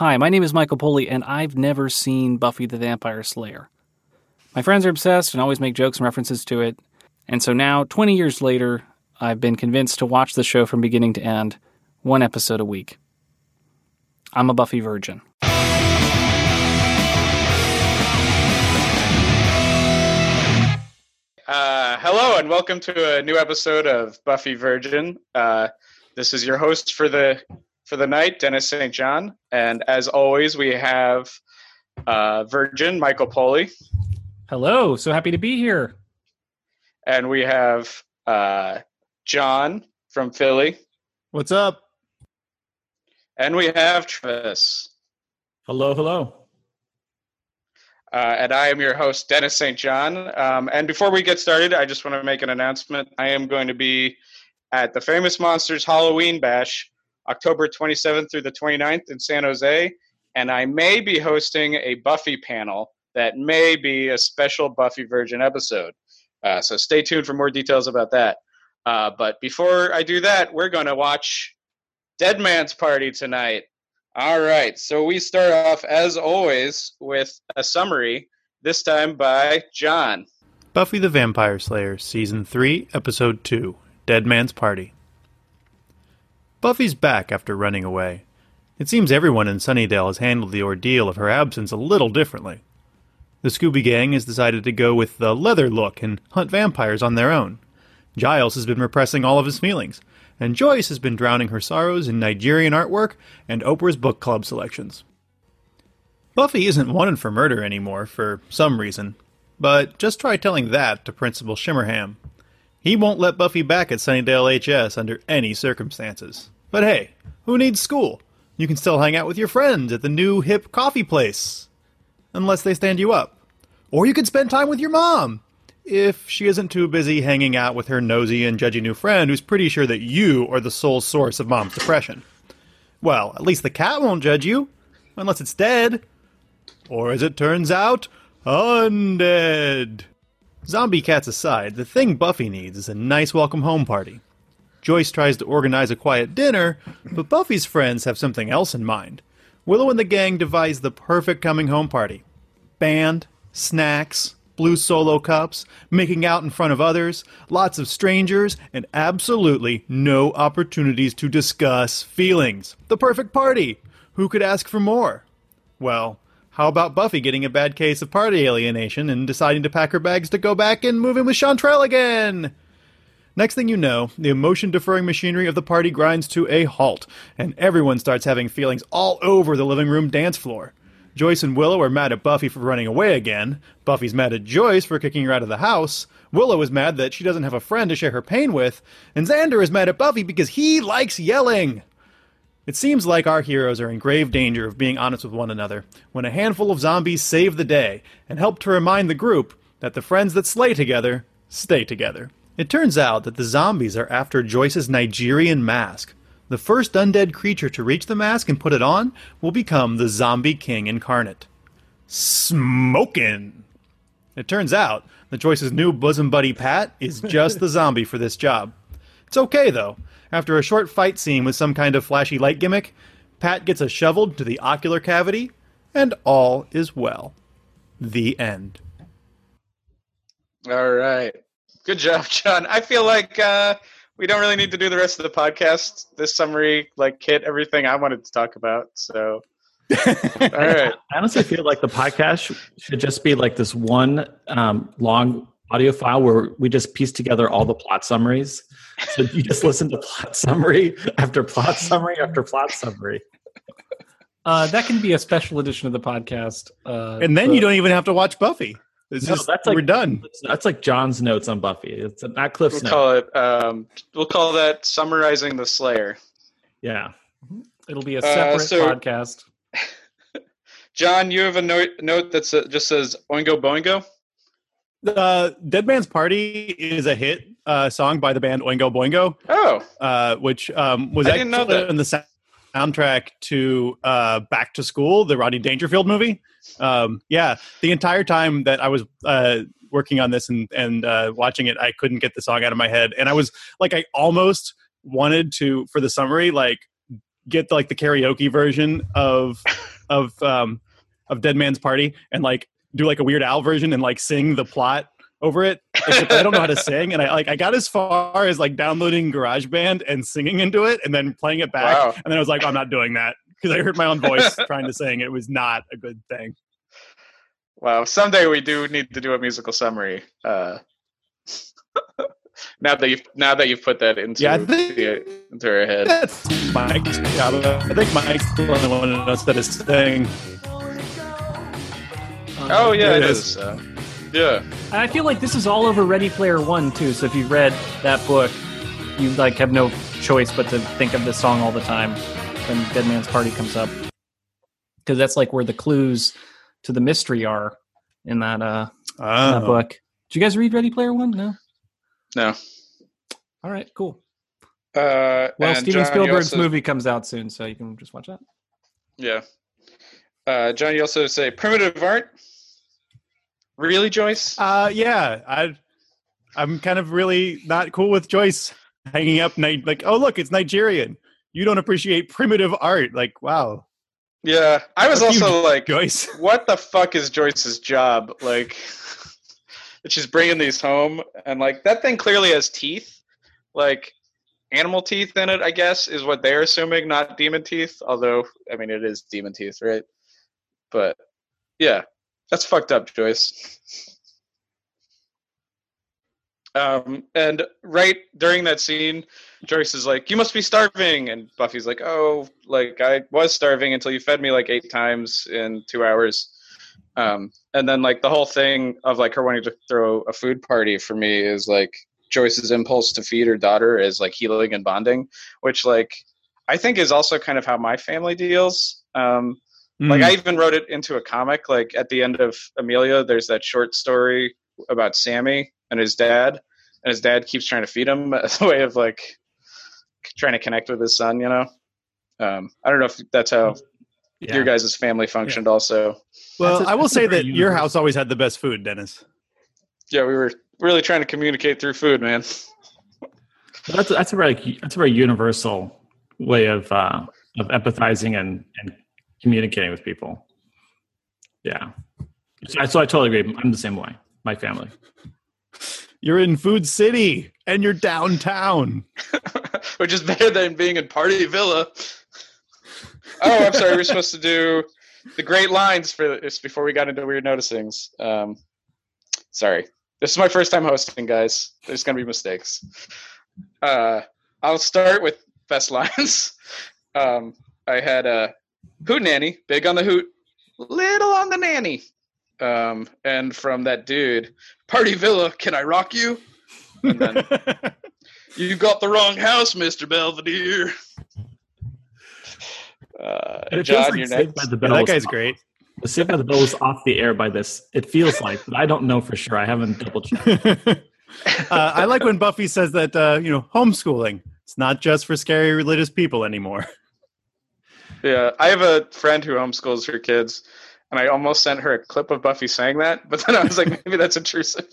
Hi, my name is Michael Poley, and I've never seen Buffy the Vampire Slayer. My friends are obsessed and always make jokes and references to it, and so now, 20 years later, I've been convinced to watch the show from beginning to end, one episode a week. I'm a Buffy virgin. Uh, hello and welcome to a new episode of Buffy Virgin. Uh, this is your host for the for the night, Dennis St. John, and as always, we have uh, Virgin Michael Poley, Hello, so happy to be here. and we have uh, John from Philly, What's up? and we have Travis. Hello, hello. Uh, and I am your host, Dennis St. John. Um, and before we get started, I just want to make an announcement. I am going to be at the Famous Monsters Halloween Bash, October 27th through the 29th in San Jose. And I may be hosting a Buffy panel that may be a special Buffy Virgin episode. Uh, so stay tuned for more details about that. Uh, but before I do that, we're going to watch Dead Man's Party tonight. All right, so we start off as always with a summary, this time by John. Buffy the Vampire Slayer, Season 3, Episode 2 Dead Man's Party. Buffy's back after running away. It seems everyone in Sunnydale has handled the ordeal of her absence a little differently. The Scooby Gang has decided to go with the leather look and hunt vampires on their own. Giles has been repressing all of his feelings, and Joyce has been drowning her sorrows in Nigerian artwork and Oprah's book club selections. Buffy isn't wanted for murder anymore for some reason, but just try telling that to Principal Shimmerham. He won't let Buffy back at Sunnydale HS under any circumstances. But hey, who needs school? You can still hang out with your friends at the new hip coffee place. Unless they stand you up. Or you can spend time with your mom. If she isn't too busy hanging out with her nosy and judgy new friend who's pretty sure that you are the sole source of mom's depression. Well, at least the cat won't judge you. Unless it's dead. Or as it turns out, undead. Zombie cats aside, the thing Buffy needs is a nice welcome home party. Joyce tries to organize a quiet dinner, but Buffy's friends have something else in mind. Willow and the gang devise the perfect coming home party band, snacks, blue solo cups, making out in front of others, lots of strangers, and absolutely no opportunities to discuss feelings. The perfect party! Who could ask for more? Well, how about Buffy getting a bad case of party alienation and deciding to pack her bags to go back and move in with Chantarelle again? Next thing you know, the emotion deferring machinery of the party grinds to a halt, and everyone starts having feelings all over the living room dance floor. Joyce and Willow are mad at Buffy for running away again. Buffy's mad at Joyce for kicking her out of the house. Willow is mad that she doesn't have a friend to share her pain with. And Xander is mad at Buffy because he likes yelling. It seems like our heroes are in grave danger of being honest with one another when a handful of zombies save the day and help to remind the group that the friends that slay together stay together. It turns out that the zombies are after Joyce's Nigerian mask. The first undead creature to reach the mask and put it on will become the Zombie King incarnate. Smokin'! It turns out that Joyce's new bosom buddy Pat is just the zombie for this job. It's okay though. After a short fight scene with some kind of flashy light gimmick, Pat gets a shovel to the ocular cavity, and all is well. The end. All right. Good job, John. I feel like uh, we don't really need to do the rest of the podcast. This summary like hit everything I wanted to talk about. So, all right. I honestly feel like the podcast should just be like this one um, long audio file where we just piece together all the plot summaries. So you just listen to plot summary after plot summary after plot summary. Uh, that can be a special edition of the podcast. Uh, And then you don't even have to watch Buffy. It's No, just that's like- we're done. That's like John's notes on Buffy. It's not Cliff's We'll notes. call it. Um, we'll call that summarizing the Slayer. Yeah. It'll be a Uh, separate so- podcast. John, you have a note note that sa- just says "Oingo Boingo." Uh, Dead Man's Party is a hit uh, song by the band Oingo Boingo, Oh, uh, which um, was I didn't know actually that. in the soundtrack to uh, Back to School, the Rodney Dangerfield movie. Um, yeah, the entire time that I was uh, working on this and and uh, watching it, I couldn't get the song out of my head, and I was like, I almost wanted to for the summary, like get like the karaoke version of of um of Dead Man's Party and like do like a Weird Al version and like sing the plot over it. I don't know how to sing, and I like I got as far as like downloading GarageBand and singing into it, and then playing it back, Wow. and then I was like, I'm not doing that because I heard my own voice trying to sing. It was not a good thing. Wow. Someday we do need to do a musical summary. Uh, now that you've now that you've put that into Yeah, I think- the, into our head. That's Mike's job. I think Mike's the only one that knows that is thing. Oh yeah, it it is. Uh, yeah. I feel like this is all over Ready Player One too. So if you've read that book, you like have no choice but to think of this song all the time when Dead Man's Party comes up, because that's like where the clues to the mystery are in that uh in that Oh. book. Did you guys read Ready Player One? No. No. All right, cool. Uh, Well, Steven John, Spielberg's also- movie comes out soon, so you can just watch that. Yeah. Uh, John, you also say primitive art. Really, Joyce? Uh, yeah, I, I'm kind of really not cool with Joyce hanging up night like, oh look, it's Nigerian. You don't appreciate primitive art. Like, wow, yeah, I was Fuck you, also like, Joyce. what the fuck is Joyce's job? Like, that she's bringing these home, and like that thing clearly has teeth, like animal teeth in it. I guess is what they're assuming, not demon teeth. Although, I mean, it is demon teeth, right? But yeah, that's fucked up, Joyce. Um, and right during that scene, Joyce is like, "You must be starving," and Buffy's like, "Oh, like I was starving until you fed me like eight times in two hours." Um, and then like the whole thing of like her wanting to throw a food party for me is like Joyce's impulse to feed her daughter is like healing and bonding, which like I think is also kind of how my family deals. Um, like Mm. I even wrote it into a comic. Like at the end of Amelia, there's that short story about Sammy and his dad, and his dad keeps trying to feed him as a way of like trying to connect with his son. You know, um, I don't know if that's how Yeah. your guys' family functioned. Also, well, That's a- I will say very that your house always had the best food, Dennis. yeah, we were really trying to communicate through food, man. That's that's a very that's a very universal way of uh, of empathizing and and communicating with people. Yeah, so I, so I totally agree. I'm the same way. My family. You're in Food City and you're downtown. Which is better than being in Party Villa. Oh, I'm sorry. We're supposed to do the great lines for this before we got into weird noticings. Um, sorry, this is my first time hosting, guys. There's gonna be mistakes. Uh, I'll start with best lines. Um, I had a hootenanny, big on the hoot, little on the nanny. Um, and from that dude, Party Villa, can I rock you? And then you got the wrong house, Mister Belvedere. Uh, And it John, feels like you're Saved next. by the Yeah, that guy's off- great. The Saved by the Bell was off the air by this. It feels like, but I don't know for sure. I haven't double checked. uh, I like when Buffy says that uh, you know homeschooling. It's not just for scary religious people anymore. Yeah, I have a friend who homeschools her kids, and I almost sent her a clip of Buffy saying that, but then I was like, maybe that's intrusive.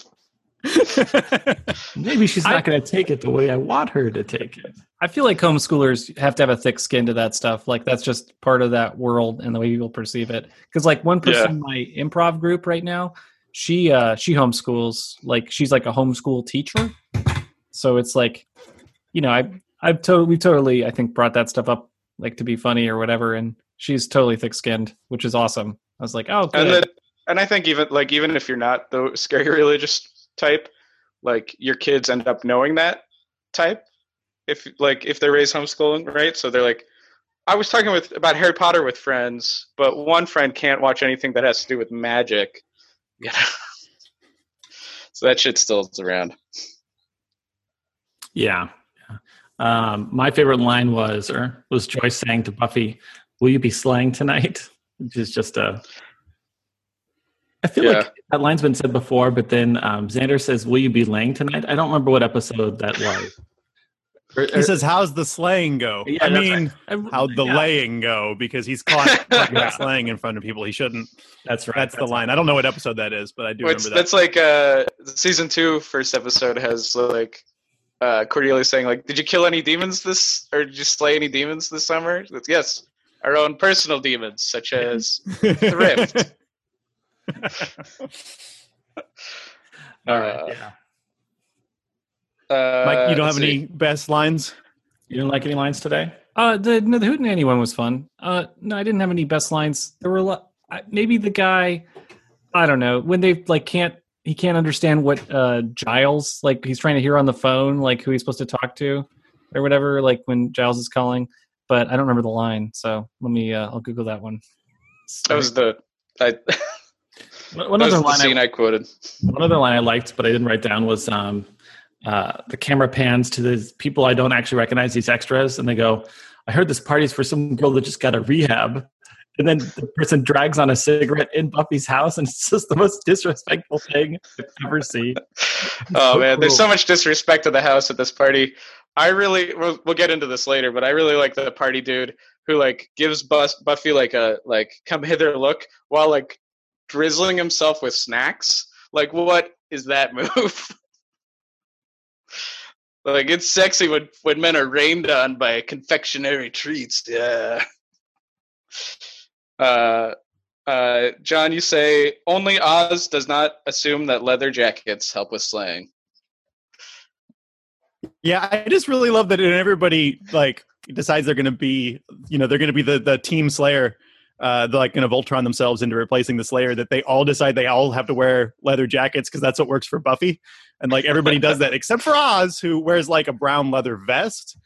Maybe she's not going to take it the way I want her to take it. I feel like homeschoolers have to have a thick skin to that stuff. Like that's just part of that world and the way people perceive it. Because like one person Yeah. in my improv group right now, she uh she homeschools. Like she's like a homeschool teacher. So it's like, you know, I I've totally we've totally I think brought that stuff up like to be funny or whatever, and she's totally thick skinned, which is awesome. I was like, oh, good. And then, and I think even like even if you're not the scary religious type, like your kids end up knowing that type. If like if they're raised homeschooling, right? So they're like, I was talking with about Harry Potter with friends, but one friend can't watch anything that has to do with magic. You know? so that shit still is around. Yeah. Yeah. Um, my favorite line was, or was Joyce saying to Buffy, "Will you be slaying tonight?" Which is just a. I feel Yeah. like that line's been said before, but then um, Xander says, "Will you be laying tonight?" I don't remember what episode that was. Or- he says, "How's the slaying go?" Yeah, I mean, I- how'd the yeah, laying go? Because he's caught talking about slaying in front of people he shouldn't. That's right. That's the line. I don't know what episode that is, but I do Well, it's- remember that. that's like uh, season two, first episode has like uh, Cordelia saying like, "Did you kill any demons this, or did you slay any demons this summer?" Yes, our own personal demons, such as thrift. All right. Uh, yeah. Uh, Mike, you don't have see. any best lines? You didn't like any lines today? Uh, the no, the Hootenanny one was fun. Uh, no, I didn't have any best lines. There were a lot. Maybe the guy, I don't know, when they like can't he can't understand what uh Giles like he's trying to hear on the phone like who he's supposed to talk to or whatever like when Giles is calling. But I don't remember the line, so let me uh, I'll Google that one. That was the I, One one that was other the line. scene I, I quoted. one other line I liked, but I didn't write down was um, uh, the camera pans to the people I don't actually recognize, these extras, and they go, "I heard this party's for some girl that just got a rehab." And then the person drags on a cigarette in Buffy's house, and it's just the most disrespectful thing I've ever seen. Oh so man, there's so much disrespect to the house at this party. I really we'll, we'll get into this later, but I really like the party dude who like gives Bus, Buffy like a like come hither look while like drizzling himself with snacks. Like what is that move? like it's sexy when when men are rained on by confectionery treats. Yeah. Uh uh, John, you say only Oz does not assume that leather jackets help with slaying. Yeah, I just really love that everybody like decides they're going to be, you know, they're going to be the the team Slayer. Uh, they're like going to Voltron themselves into replacing the Slayer. That they all decide they all have to wear leather jackets because that's what works for Buffy, and like everybody does that except for Oz, who wears like a brown leather vest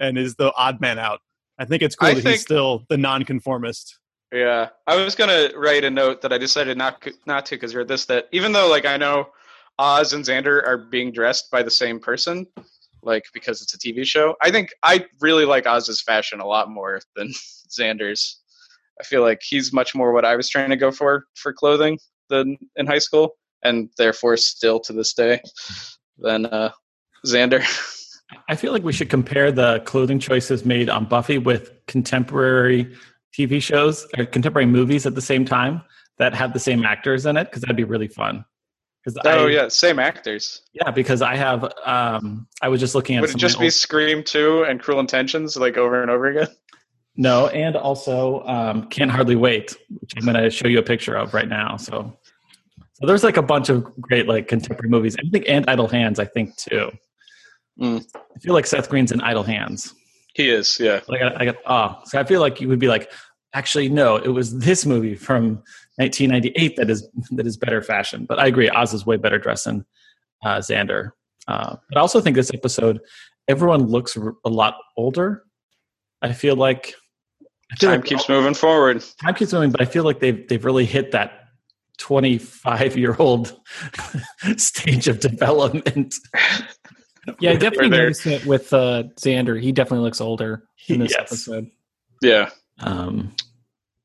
and is the odd man out. I think it's cool I that think- he's still the nonconformist. Yeah, I was gonna write a note that I decided not not to because you read this that even though like I know Oz and Xander are being dressed by the same person, like because it's a TV show, I think I really like Oz's fashion a lot more than Xander's. I feel like he's much more what I was trying to go for for clothing than in high school, and therefore still to this day than uh, Xander. I feel like we should compare the clothing choices made on Buffy with contemporary TV shows or contemporary movies at the same time that have the same actors in it because that'd be really fun. Oh I, yeah, same actors. yeah, because I have um, I was just looking at Would it just be old- Scream Two and Cruel Intentions like over and over again? no, and also um, can't hardly wait, which I'm going to show you a picture of right now. So, so there's like a bunch of great like contemporary movies. I think and Idle Hands, I think too. Mm. I feel like Seth Green's in Idle Hands. He is, yeah. Like I, I got oh, so I feel like you would be like, actually, no, it was this movie from 1998 that is that is better fashion. But I agree, Oz is way better dressed than uh, Xander. Uh, but I also think this episode, everyone looks r- a lot older. I feel like Time keeps moving forward. time keeps moving, but I feel like they've they've really hit that 25 year old stage of development. Yeah, I definitely noticed it with uh, Xander. He definitely looks older in this Yes. episode. Yeah. Um,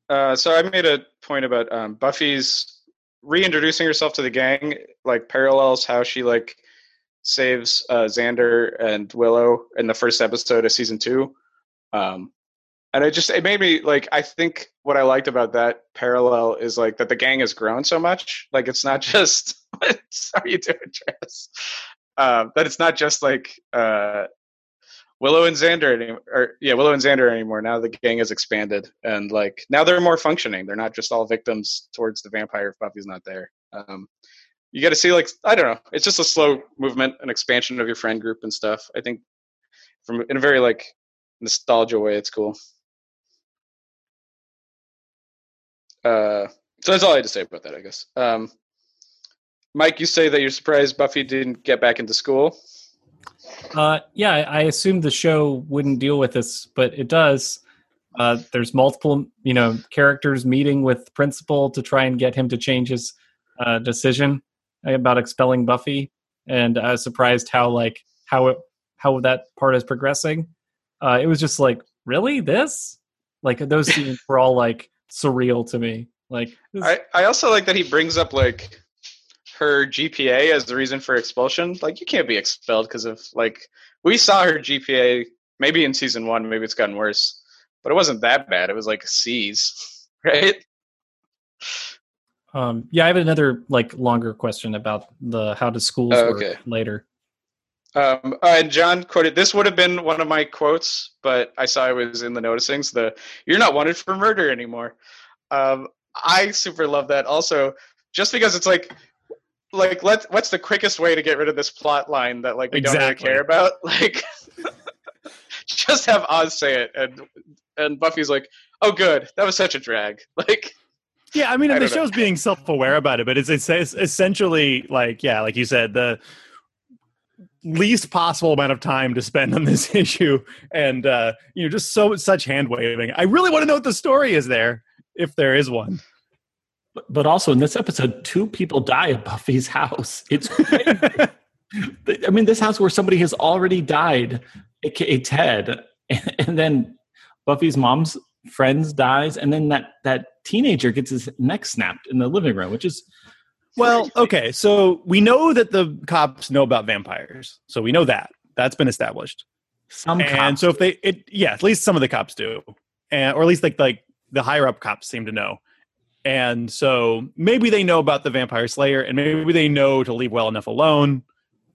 Uh, so I made a point about um, Buffy's reintroducing herself to the gang, like parallels how she like saves uh, Xander and Willow in the first episode of season two. Um, and it just it made me like I think what I liked about that parallel is like that the gang has grown so much. Like it's not just what are you doing, Travis? Um, that it's not just like uh, Willow and Xander anymore. Or, yeah, Willow and Xander anymore. Now the gang has expanded, and like now they're more functioning. They're not just all victims towards the vampire if Buffy's not there. Um, you got to see like I don't know. It's just a slow movement, an expansion of your friend group and stuff. I think from in a very like nostalgia way, it's cool. Uh, so that's all I had to say about that, I guess. Um, Mike, you say that you're surprised Buffy didn't get back into school. Uh, yeah, I assumed the show wouldn't deal with this, but it does. Uh, there's multiple, you know, characters meeting with principal to try and get him to change his uh, decision about expelling Buffy, and I was surprised how like how it how that part is progressing. Uh, it was just like, really, this? Like those scenes were all like surreal to me. Like, this- I, I also like that he brings up like her GPA as the reason for expulsion. Like you can't be expelled because of like we saw her GPA maybe in season one, maybe it's gotten worse, but it wasn't that bad. It was like a C's, right? Um, yeah, I have another like longer question about the how do schools Oh, work later. Um, uh, and John quoted this would have been one of my quotes, but I saw it was in the noticings. The "You're not wanted for murder anymore." Um, I super love that. Also, just because it's like, like let's what's the quickest way to get rid of this plot line that like we don't really care about? Like, just have Oz say it, and and Buffy's like, "Oh, good, that was such a drag." Like, Yeah, I mean, I the don't know. show's being self-aware about it, but it's, it's it's essentially like, yeah, like you said, the least possible amount of time to spend on this issue, and uh, you know, just so such hand waving. I really want to know what the story is there, if there is one. But, also in this episode, two people die at Buffy's house. It's. I mean, this house where somebody has already died, aka Ted, and, and then Buffy's mom's friends dies, and then that that teenager gets his neck snapped in the living room, which is well, okay, so we know that the cops know about vampires, so we know that that's been established. some and cops. so if they it yeah at least some of the cops do and or at least like like the higher up cops seem to know and so maybe they know about the vampire slayer and maybe they know to leave well enough alone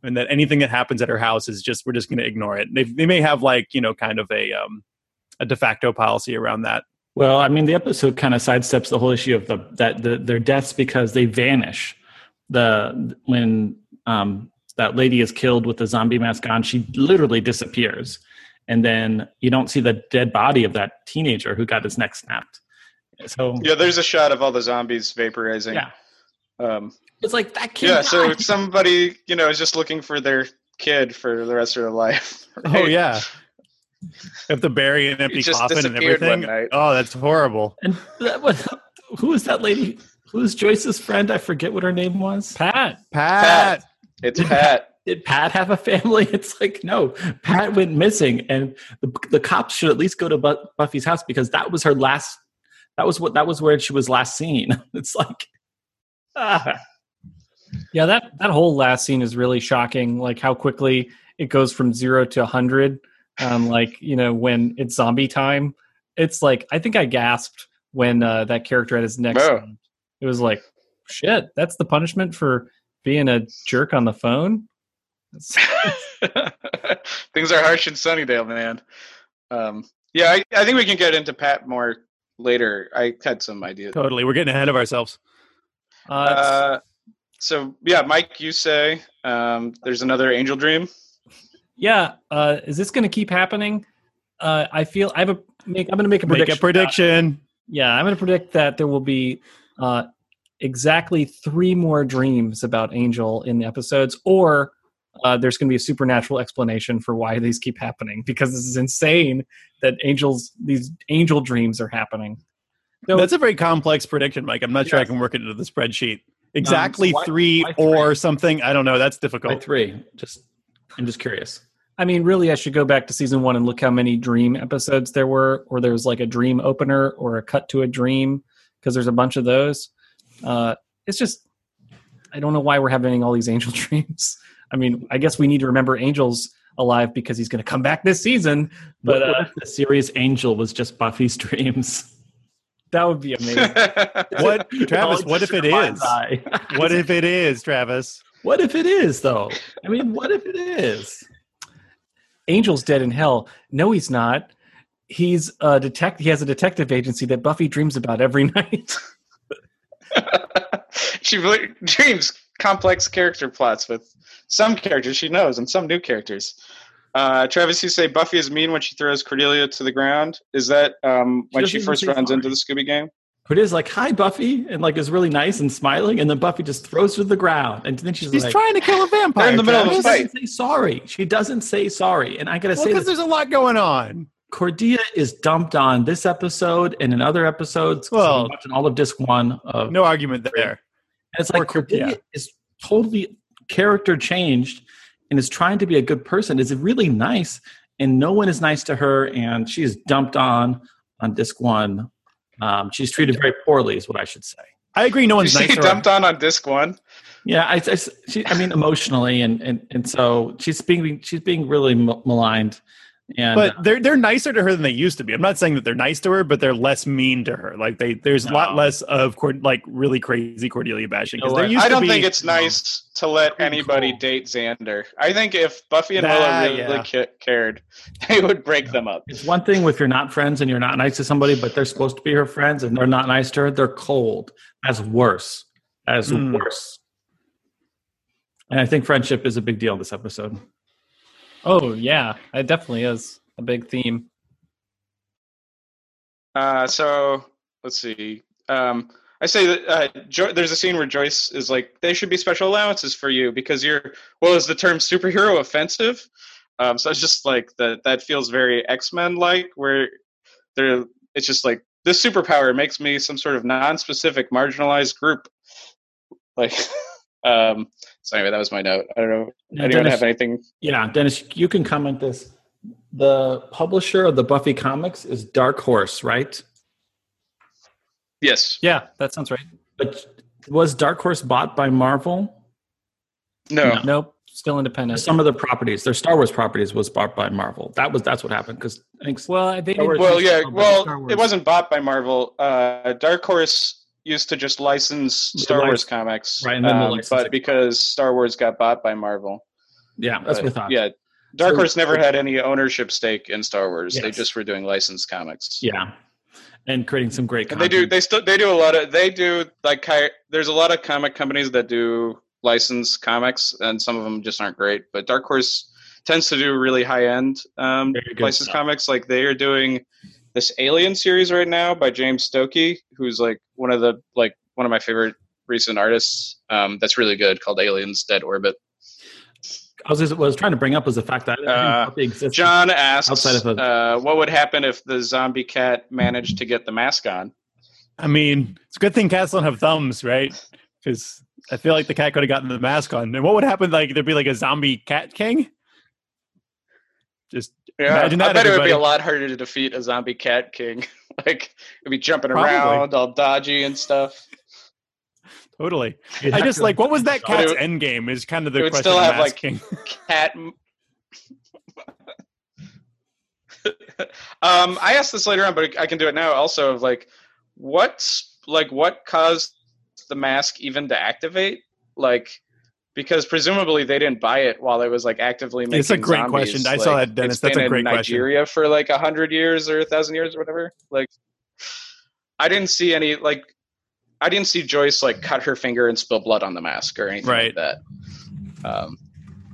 and that anything that happens at her house is just we're just going to ignore it they, they may have like you know kind of a um a de facto policy around that Well, I mean, the episode kind of sidesteps the whole issue of the that the, their deaths because they vanish. The when um, that lady is killed with the zombie mask on, she literally disappears, and then you don't see the dead body of that teenager who got his neck snapped. So yeah, there's a shot of all the zombies vaporizing. Yeah. Um, it's like that kid. yeah, so died. somebody you know is just looking for their kid for the rest of their life. oh yeah have the bury an empty just coffin and everything oh that's horrible and that was, who is that lady? Who's Joyce's friend? I forget what her name was. Pat. pat, Pat. It's Pat. did Pat have a family? It's like no, Pat went missing, and the, the cops should at least go to Buffy's house because that was her last. That was what that was where she was last seen. It's like, ah, Yeah, that that whole last scene is really shocking. Like how quickly it goes from zero to a hundred. Um, like you know when it's zombie time, it's like I think I gasped when uh, that character had his neck. Oh. It was like, shit. That's the punishment for being a jerk on the phone. Things are harsh in Sunnydale, man. Um, yeah, I, I think we can get into Pat more later. I had some ideas. totally we're getting ahead of ourselves uh, Uh, so yeah, Mike, you say um, there's another Angel Dream. yeah. Uh, is this going to keep happening? Uh, I feel I have a make. I'm going to make a make prediction. a prediction Yeah, I'm going to predict that there will be uh, exactly three more dreams about Angel in the episodes, or uh, there's going to be a supernatural explanation for why these keep happening because this is insane that angels these angel dreams are happening. No, That's a very complex prediction, Mike. I'm not sure I can work it into the spreadsheet. Exactly why- three why three? or something. I don't know. That's by difficult. three. Just, I'm just curious. I mean, really, I should go back to season one and look how many dream episodes there were, or there's like a dream opener or a cut to a dream, because there's a bunch of those. Uh, it's just, I don't know why we're having all these angel dreams. I mean, I guess we need to remember Angel's alive because he's going to come back this season, but But what uh, the series Angel was just Buffy's dreams? that would be amazing. What, Travis? What if just it your is? mind's eye. What if it is, Travis? What if it is, though? I mean, what if it is? Angel's dead in hell. No, he's not. He's a detect. He has a detective agency that Buffy dreams about every night. she really dreams complex character plots with some characters she knows and some new characters. Uh, Travis, you say Buffy is mean when she throws Cordelia to the ground. Is that um, when doesn't she first runs sorry. into the Scooby Gang? But is like, "Hi, Buffy," and like is really nice and smiling, and then Buffy just throws her to the ground, and then she's He's like, trying to kill a vampire. In the middle of a She fight. doesn't say sorry. She doesn't say sorry, and I gotta Well, say, because there's a lot going on. Cordelia is dumped on this episode and in other episodes. Well- I'm watching all of disc one of, No argument there. and it's like or Cordelia yeah. is totally character changed and is trying to be a good person. Is really nice, and no one is nice to her, and she is dumped on on disc one. Um, she's treated very poorly, is what I should say. I agree. No one's see nice. dumped on on disc one. Yeah, I, I, she, I mean, emotionally, and, and and so she's being she's being really maligned. And But they're they're nicer to her than they used to be. I'm not saying that they're nice to her, but they're less mean to her. Like they there's a lot less of Cord- like really crazy Cordelia bashing. 'Cause No, there I- used I don't be, think it's nice to let anybody cool. date Xander. I think if Buffy and Nah, Willow really yeah. ca- cared, they would break them up. it's one thing if you're not friends and you're not nice to somebody, but they're supposed to be her friends and they're not nice to her. They're cold. That's worse. That's Mm. worse. And I think friendship is a big deal in this episode. Oh yeah, it definitely is a big theme. Uh, so let's see. Um, I say that uh, jo- there's a scene where Joyce is like, "They should be special allowances for you because you're." Well, is the term superhero offensive? Um, so it's just like that. That feels very X Men like, where they're. It's just like this superpower makes me some sort of non-specific marginalized group. Like, um. So anyway, that was my note. I don't know. Now, Anyone Dennis- have anything? Yeah, Dennis, you can comment this. The publisher of the Buffy comics is Dark Horse, right? Yes. Yeah, that sounds right. But was Dark Horse bought by Marvel? No. Nope, still independent. Some of the properties, their Star Wars properties, was bought by Marvel. That was that's what happened because I think Well, they Star didn't. Wars- Well, yeah. Well, it wasn't bought by Marvel. Uh, Dark Horse used to just license Star Wars comics, Right, and then the um, licensing- but because Star Wars got bought by Marvel, yeah, that's but, what I thought. Yeah, Dark So- Horse never had any ownership stake in Star Wars. They just were doing licensed comics. yeah, and creating some great. And they do. They still. They do a lot of. They do like. There's a lot of comic companies that do licensed comics, and some of them just aren't great. But Dark Horse tends to do really high end um, licensed stuff. comics. Like they are doing this Alien series right now by James Stokoe, who's like one of the like one of my favorite recent artists. Um, that's really good called Aliens Dead Orbit. I was, just, what I was trying to bring up was the fact that I didn't Uh, think Buffy existed. John asks, Outside of a- uh, what would happen if the zombie cat managed to get the mask on? I mean, it's a good thing cats don't have thumbs, right? Because I feel like the cat could have gotten the mask on. And what would happen? Like there'd be like a zombie cat king. Just Yeah, Imagine I that, bet it would be a lot harder to defeat a zombie cat king. like it'd be jumping Probably. around, all dodgy and stuff. totally. I just like what was that cat's would- end game? Is kind of it the would question. still I'm have, like, asking. Cat. um, I asked this later on, but I can do it now. Also, of like, what's like what caused the mask even to activate? Like, because presumably they didn't buy it while it was like actively making. It's a great zombies. question. I saw that, Dennis. That's a great in question. Nigeria for like a hundred years or a thousand years or whatever. Like, I didn't see any like. I didn't see Joyce like cut her finger and spill blood on the mask or anything Right. like that. Um,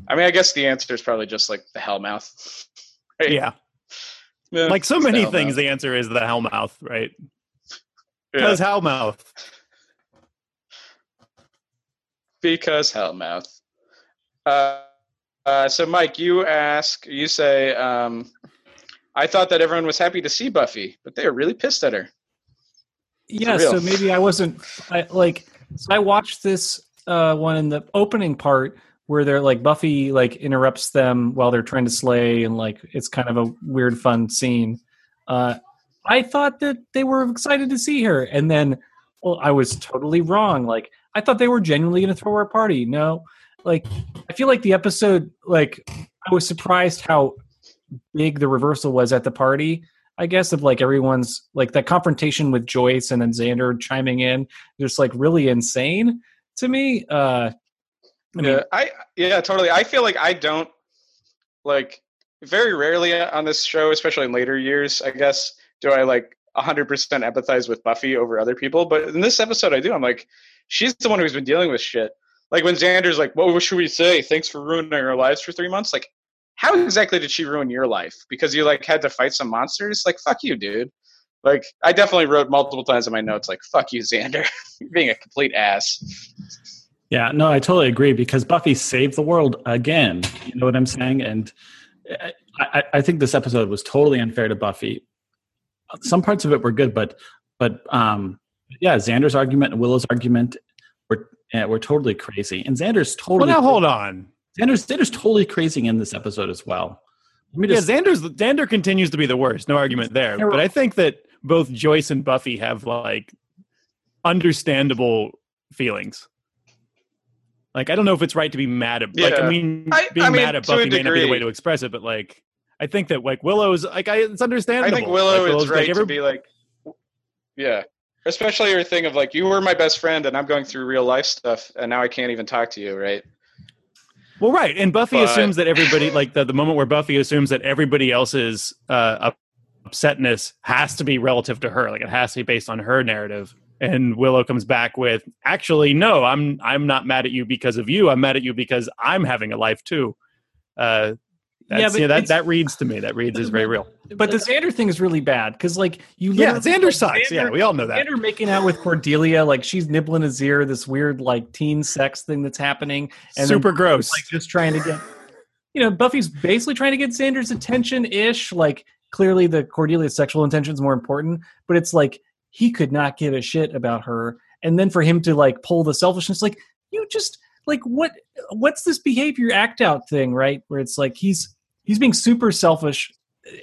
I mean, I guess the answer is probably just like the Hellmouth. Right? Yeah, Yeah, like so the many Hellmouth. things. The answer is the Hellmouth, right? Yeah. Because Hellmouth. Because Hellmouth. Uh, uh, so, Mike, you ask, you say, um, I thought that everyone was happy to see Buffy, but they were really pissed at her. yeah real. so maybe i wasn't I, like so i watched this uh one in the opening part where they're like buffy like interrupts them while they're trying to slay and like it's kind of a weird fun scene uh i thought that they were excited to see her and then well i was totally wrong like i thought they were genuinely going to throw her a party no like i feel like the episode like i was surprised how big the reversal was at the party I guess of like everyone's like that confrontation with Joyce and then Xander chiming in, just like really insane to me. Uh, I mean, yeah, I yeah, totally. I feel like I don't like very rarely on this show, especially in later years. I guess do I like 100% empathize with Buffy over other people, but in this episode, I do. I'm like, she's the one who's been dealing with shit. Like when Xander's like, "What should we say? Thanks for ruining our lives for three months." Like, how exactly did she ruin your life? Because you like had to fight some monsters? Like, fuck you, dude. Like, I definitely wrote multiple times in my notes, like, "Fuck you, Xander, You're being a complete ass." Yeah, no, I totally agree because Buffy saved the world again. You know what I'm saying? And I, I, I think this episode was totally unfair to Buffy. Some parts of it were good, but but um, yeah, Xander's argument and Willow's argument were yeah, were totally crazy. And Xander's totally. Well, now hold on. Xander's Xander's totally crazy in this episode as well. Let me Yeah, just Xander's Xander continues to be the worst. No argument there. But I think that both Joyce and Buffy have like understandable feelings. Like I don't know if it's right to be mad at. Like Yeah. I mean, I- being I mean, mad at Buffy may not be the way to express it, but like I think that like Willow's like I, it's understandable. I think Willow Like, is Willow's, like, right every- to be like, yeah. Especially your thing of like, you were my best friend, and I'm going through real life stuff, and now I can't even talk to you, right? Well, right, and Buffy But- assumes that everybody like the the moment where Buffy assumes that everybody else's uh, upsetness has to be relative to her, like it has to be based on her narrative. And Willow comes back with, "Actually, no, I'm I'm not mad at you because of you. I'm mad at you because I'm having a life too." Uh, that's, Yeah, yeah, that that reads to me. That reads is very real. But the Xander thing is really bad because, like, you Yeah, literally- Xander like, sucks. Yeah, we all know that. Xander making out with Cordelia, like she's nibbling his ear, this weird like teen sex thing that's happening, and then Super gross. like just trying to get, you know, Buffy's basically trying to get Xander's attention ish. Like clearly the Cordelia's sexual intention is more important, but it's like he could not give a shit about her, and then for him to like pull the selfishness, like you just like what what's this behavior act out thing, right? Where it's like he's he's being super selfish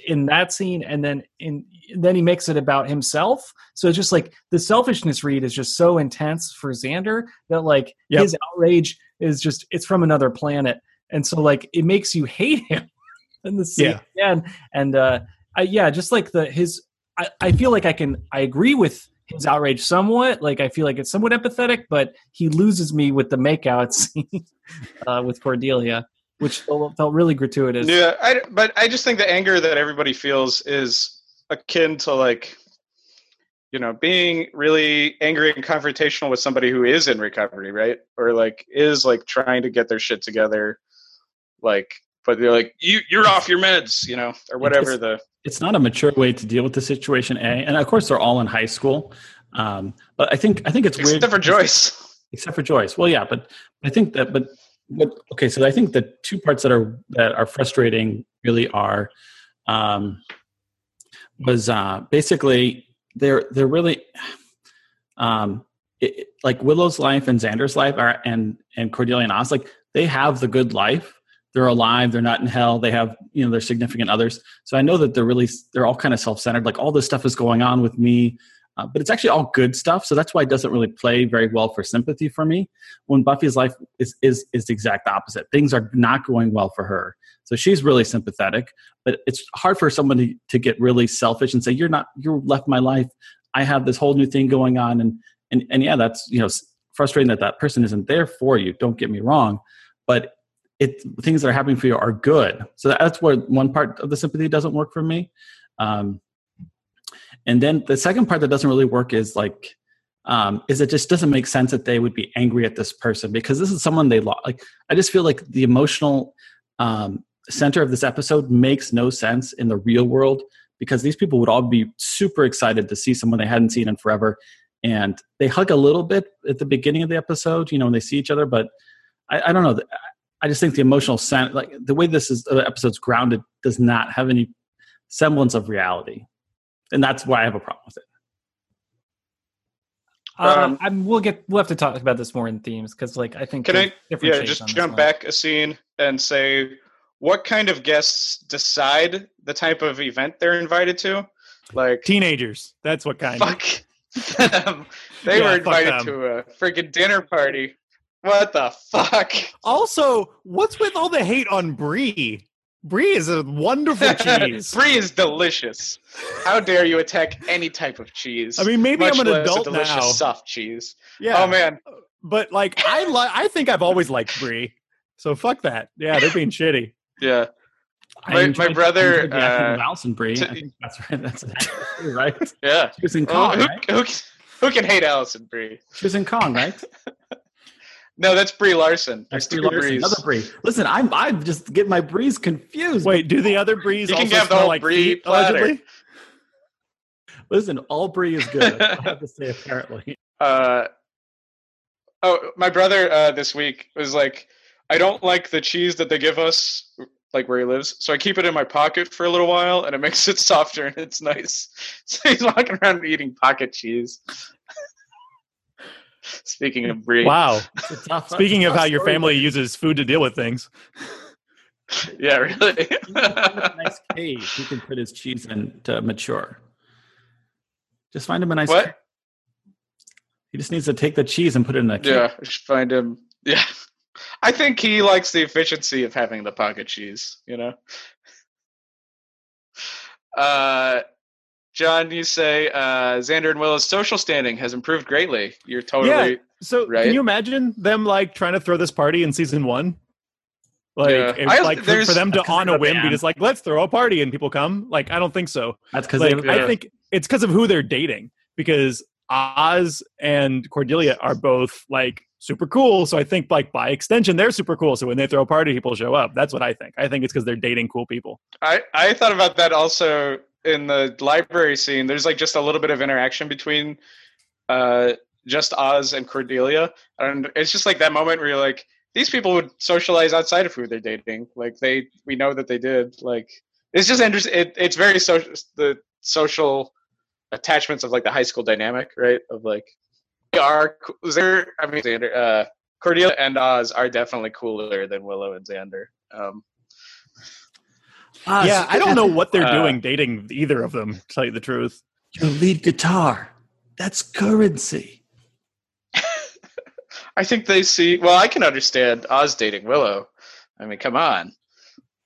in that scene and then in then he makes it about himself so it's just like the selfishness read is just so intense for xander that like Yep. his outrage is just it's from another planet and so like it makes you hate him in the scene Yeah. again and uh I, yeah just like the his I, I feel like i can i agree with his outrage somewhat like i feel like it's somewhat empathetic but he loses me with the makeout scene uh, with cordelia which felt really gratuitous Yeah, I, but I just think the anger that everybody feels is akin to like, you know, being really angry and confrontational with somebody who is in recovery, right? Or like is like trying to get their shit together, like, but they're like, you you're off your meds, you know, or whatever the. it's not a mature way to deal with the situation a and of course they're all in high school um, but i think i think it's weird Except for Joyce. except for joyce well yeah but i think that but but okay so i think the two parts that are that are frustrating really are um was uh basically they're they're really um it- like willow's life and xander's life are and and cordelia and oz like they have the good life they're alive they're not in hell they have you know their significant others. So i know that they're really they're all kind of self-centered like all this stuff is going on with me uh, but it's actually all good stuff. So that's why it doesn't really play very well for sympathy for me. When buffy's life is is is the exact opposite. Things are not going well for her. So she's really sympathetic but it's hard for somebody to get really selfish and say you're not you're left my life. I have this whole new thing going on. And and and yeah that's you know frustrating that that person isn't there for you. Don't get me wrong. But it things that are happening for you are good. So that's where one part of the sympathy doesn't work for me. Um, and then the second part that doesn't really work is like um, is it just doesn't make sense that they would be angry at this person because this is someone they lost like i just feel like the emotional um, center of this episode makes no sense in the real world because these people would all be super excited to see someone they hadn't seen in forever. And they hug a little bit at the beginning of the episode you know when they see each other but i, I don't know I just think the emotional sense, like the way this is, the episode's grounded, does not have any semblance of reality, and that's why I have a problem with it. Uh, Um, I'm, we'll get we'll have to talk about this more in themes because like I think Can I? Yeah, just jump back a scene and say what kind of guests decide the type of event they're invited to. Like, Teenagers. That's what kind. fuck them. They Yeah, were invited to a freaking dinner party. What the fuck? Also, what's with all the hate on brie? Brie is a wonderful cheese. Brie is delicious. How dare you attack any type of cheese? I mean, maybe I'm an adult a delicious now. soft cheese. Yeah. Oh man, But like, I li- I think I've always liked brie. So fuck that. Yeah, they're being shitty. yeah. My- enjoyed- my brother, I enjoyed the acting of uh, Brie. to- think that's right. That's right. Yeah. She was in Kong, who, right? who, who can hate Alison Brie? She was in Kong, right? No, that's Brie Larson. That's There's Brie two Larson, Bries. another Brie. Listen, I'm I'm just getting my Brees confused. Wait, do the other bries You can also have the smell whole like brie feet, platter. allegedly? Listen, all Brie is good. I have to say. Apparently, uh, oh, my brother uh, this week was like, I don't like the cheese that they give us, like where he lives, so I keep it in my pocket for a little while, and it makes it softer and it's nice. So he's walking around eating pocket cheese. Speaking of brie, Wow. It's a tough- Speaking of how your story, family uses food to deal with things. yeah, really. but you can find him a nice cave. He can put his cheese in to mature. Just find him a nice. What? cave. He just needs to take the cheese and put it in a cave. yeah, I should find him. Yeah, I think he likes the efficiency of having the pocket cheese. You know. Uh, John, you say uh, Xander and Willow's social standing has improved greatly. You're totally Yeah. So Right. can you imagine them like trying to throw this party in season one? Like, Yeah. if- I- like for, for them to on a whim be just like, let's throw a party and people come. Like, I don't think so. That's because Like, they I think it's because of who they're dating. Because Oz and Cordelia are both like super cool. So I think like by extension they're super cool. So when they throw a party, people show up. That's what I think. I think it's because they're dating cool people. I, I thought about that also in the library scene. There's like just a little bit of interaction between uh, just Oz and Cordelia, and it's just like that moment where you're like, these people would socialize outside of who they're dating. Like they, we know that they did. Like it's just interesting. It, it's very social. The social attachments of like the high school dynamic, right? Of like, they are there. I mean, Xander, uh, Cordelia and Oz are definitely cooler than Willow and Xander. Um, Ah, yeah, I don't know what they're Uh, doing dating either of them, to tell you the truth. Your lead guitar. That's currency. I think they see. Well, I can understand Oz dating Willow. I mean, come on.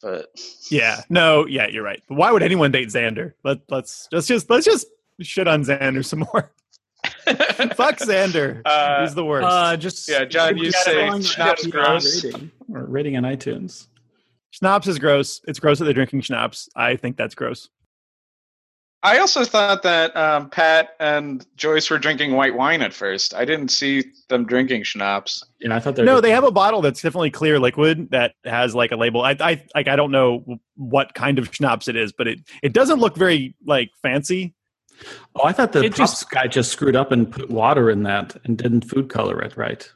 But Yeah. No, yeah, you're right. But why would anyone date Xander? Let let's let's just let's just shit on Xander some more. Fuck Xander. Uh, He's the worst. Uh, just yeah, John, you say Wrong gross. rating, or rating on iTunes. Schnapps is gross. It's gross that they're drinking schnapps. I think that's gross. I also thought that um, Pat and Joyce were drinking white wine at first. I didn't see them drinking schnapps. Yeah, I thought they No, they have a bottle that's definitely clear liquid that has like a label. I, I like I don't know what kind of schnapps it is, but it it doesn't look very like fancy. Oh, I thought the It props just- guy just screwed up and put water in that and didn't food color it right.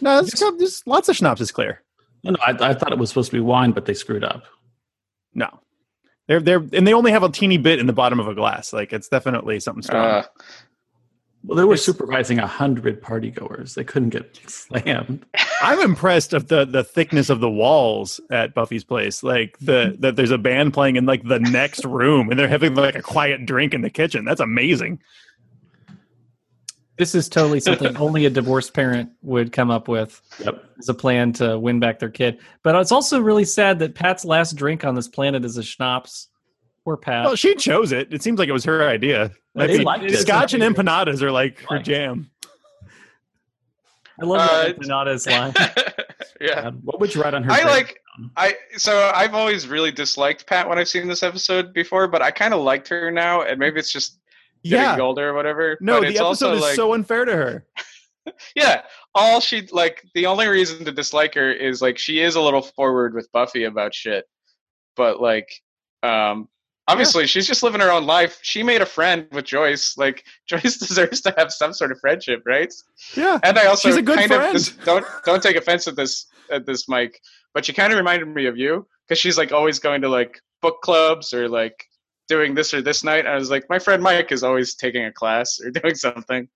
No, it's, there's lots of schnapps is clear. No, no, I, I thought it was supposed to be wine, but they screwed up. No, they're they're and they only have a teeny bit in the bottom of a glass. Like it's definitely something strong. Uh, Well, they were supervising a hundred partygoers. They couldn't get slammed. I'm impressed of the the thickness of the walls at Buffy's place. Like the that there's a band playing in like the next room, and they're having like a quiet drink in the kitchen. That's amazing. This is totally something only a divorced parent would come up with Yep. as a plan to win back their kid. But it's also really sad that Pat's last drink on this planet is a schnapps. Poor Pat. Well, she chose it. It seems like it was her idea. They I mean, liked it. Scotch and empanadas are like her jam. I love Uh, that empanadas line. yeah. Uh, what would you write on her? I grave? like I so I've always really disliked Pat when I've seen this episode before, but I kind of liked her now, and maybe it's just getting Yeah. older or whatever. No, the episode is like so unfair to her. yeah, all she like the only reason to dislike her is like she is a little forward with Buffy about shit, but like um obviously she's just living her own life. She made a friend with Joyce. Like Joyce deserves to have some sort of friendship, right? Yeah. And I also She's a good kind friend. of this, don't don't take offense at this at this Mike, but she kind of reminded me of you because she's like always going to like book clubs or like doing this or this night. I was like, my friend Mike is always taking a class or doing something.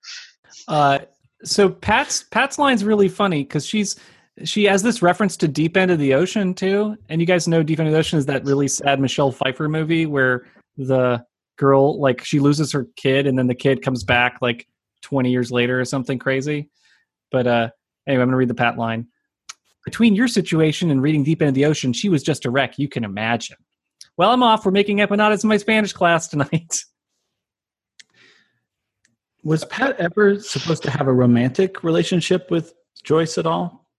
Uh, so Pat's Pat's line's really funny because she's she has this reference to Deep End of the Ocean too, and you guys know Deep End of the Ocean is that really sad Michelle Pfeiffer movie where the girl like she loses her kid and then the kid comes back like 20 years later or something crazy. But uh, anyway, I'm gonna read the Pat line. Between your situation and reading Deep End of the Ocean, she was just a wreck. You can imagine. Well, I'm off. We're making empanadas in my Spanish class tonight. Was Pat ever supposed to have a romantic relationship with Joyce at all?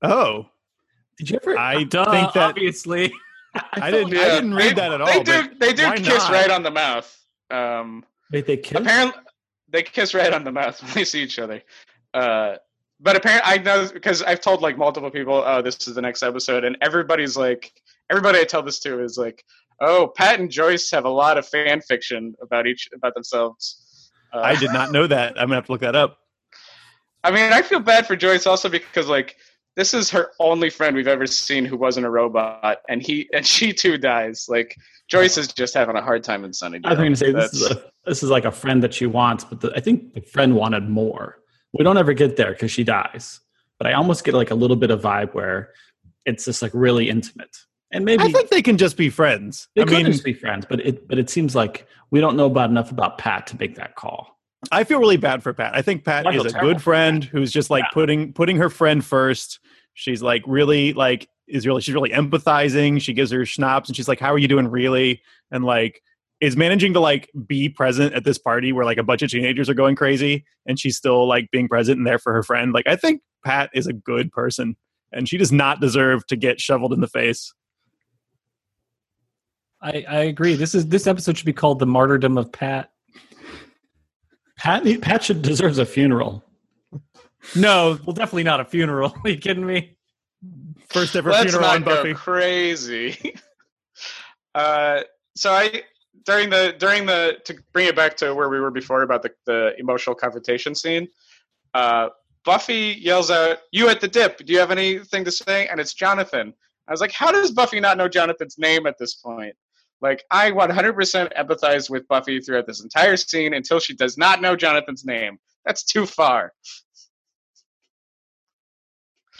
Oh, Did you ever? I Duh, think that obviously. I didn't. I didn't read they, that at all. They do they do kiss not? right on the mouth. Um, Wait, they kissed. apparently they kiss right on the mouth when they see each other. Uh, but apparently, I know because I've told like multiple people, "Oh, this is the next episode," and everybody's like, everybody I tell this to is like, "Oh, Pat and Joyce have a lot of fan fiction about each about themselves." Uh, I did not know that. I'm gonna have to look that up. I mean, I feel bad for Joyce also because like this is her only friend we've ever seen who wasn't a robot, and he and she too dies. Like Joyce is just having a hard time in Sunnydale. I was going to say this is That's- a, this is like a friend that she wants, but the, I think the friend wanted more. We don't ever get there because she dies, but I almost get like a little bit of vibe where it's just like really intimate, and maybe I think they can just be friends. they I could mean, just be friends. But it but it seems like we don't know about enough about Pat to make that call. I feel really bad for Pat. I think Pat I is a good friend who's just like Yeah. putting putting her friend first. She's like really like is really she's really empathizing. She gives her schnapps and she's like, "How are you doing, really?" And like is managing to like be present at this party where like a bunch of teenagers are going crazy and she's still like being present and there for her friend. Like I think Pat is a good person and she does not deserve to get shoveled in the face. I, I agree. This is this episode should be called "The Martyrdom of Pat." Pat Pat should deserves a funeral. No, well, definitely not a funeral. Are you kidding me? First ever Let's funeral on not go Buffy. crazy. uh, so I during the during the to bring it back to where we were before about the, the emotional confrontation scene. Uh, Buffy yells out, "You at the dip? Do you have anything to say?" And it's Jonathan. I was like, "How does Buffy not know Jonathan's name at this point?" Like, I 100% empathize with Buffy throughout this entire scene until she does not know Jonathan's name. That's too far.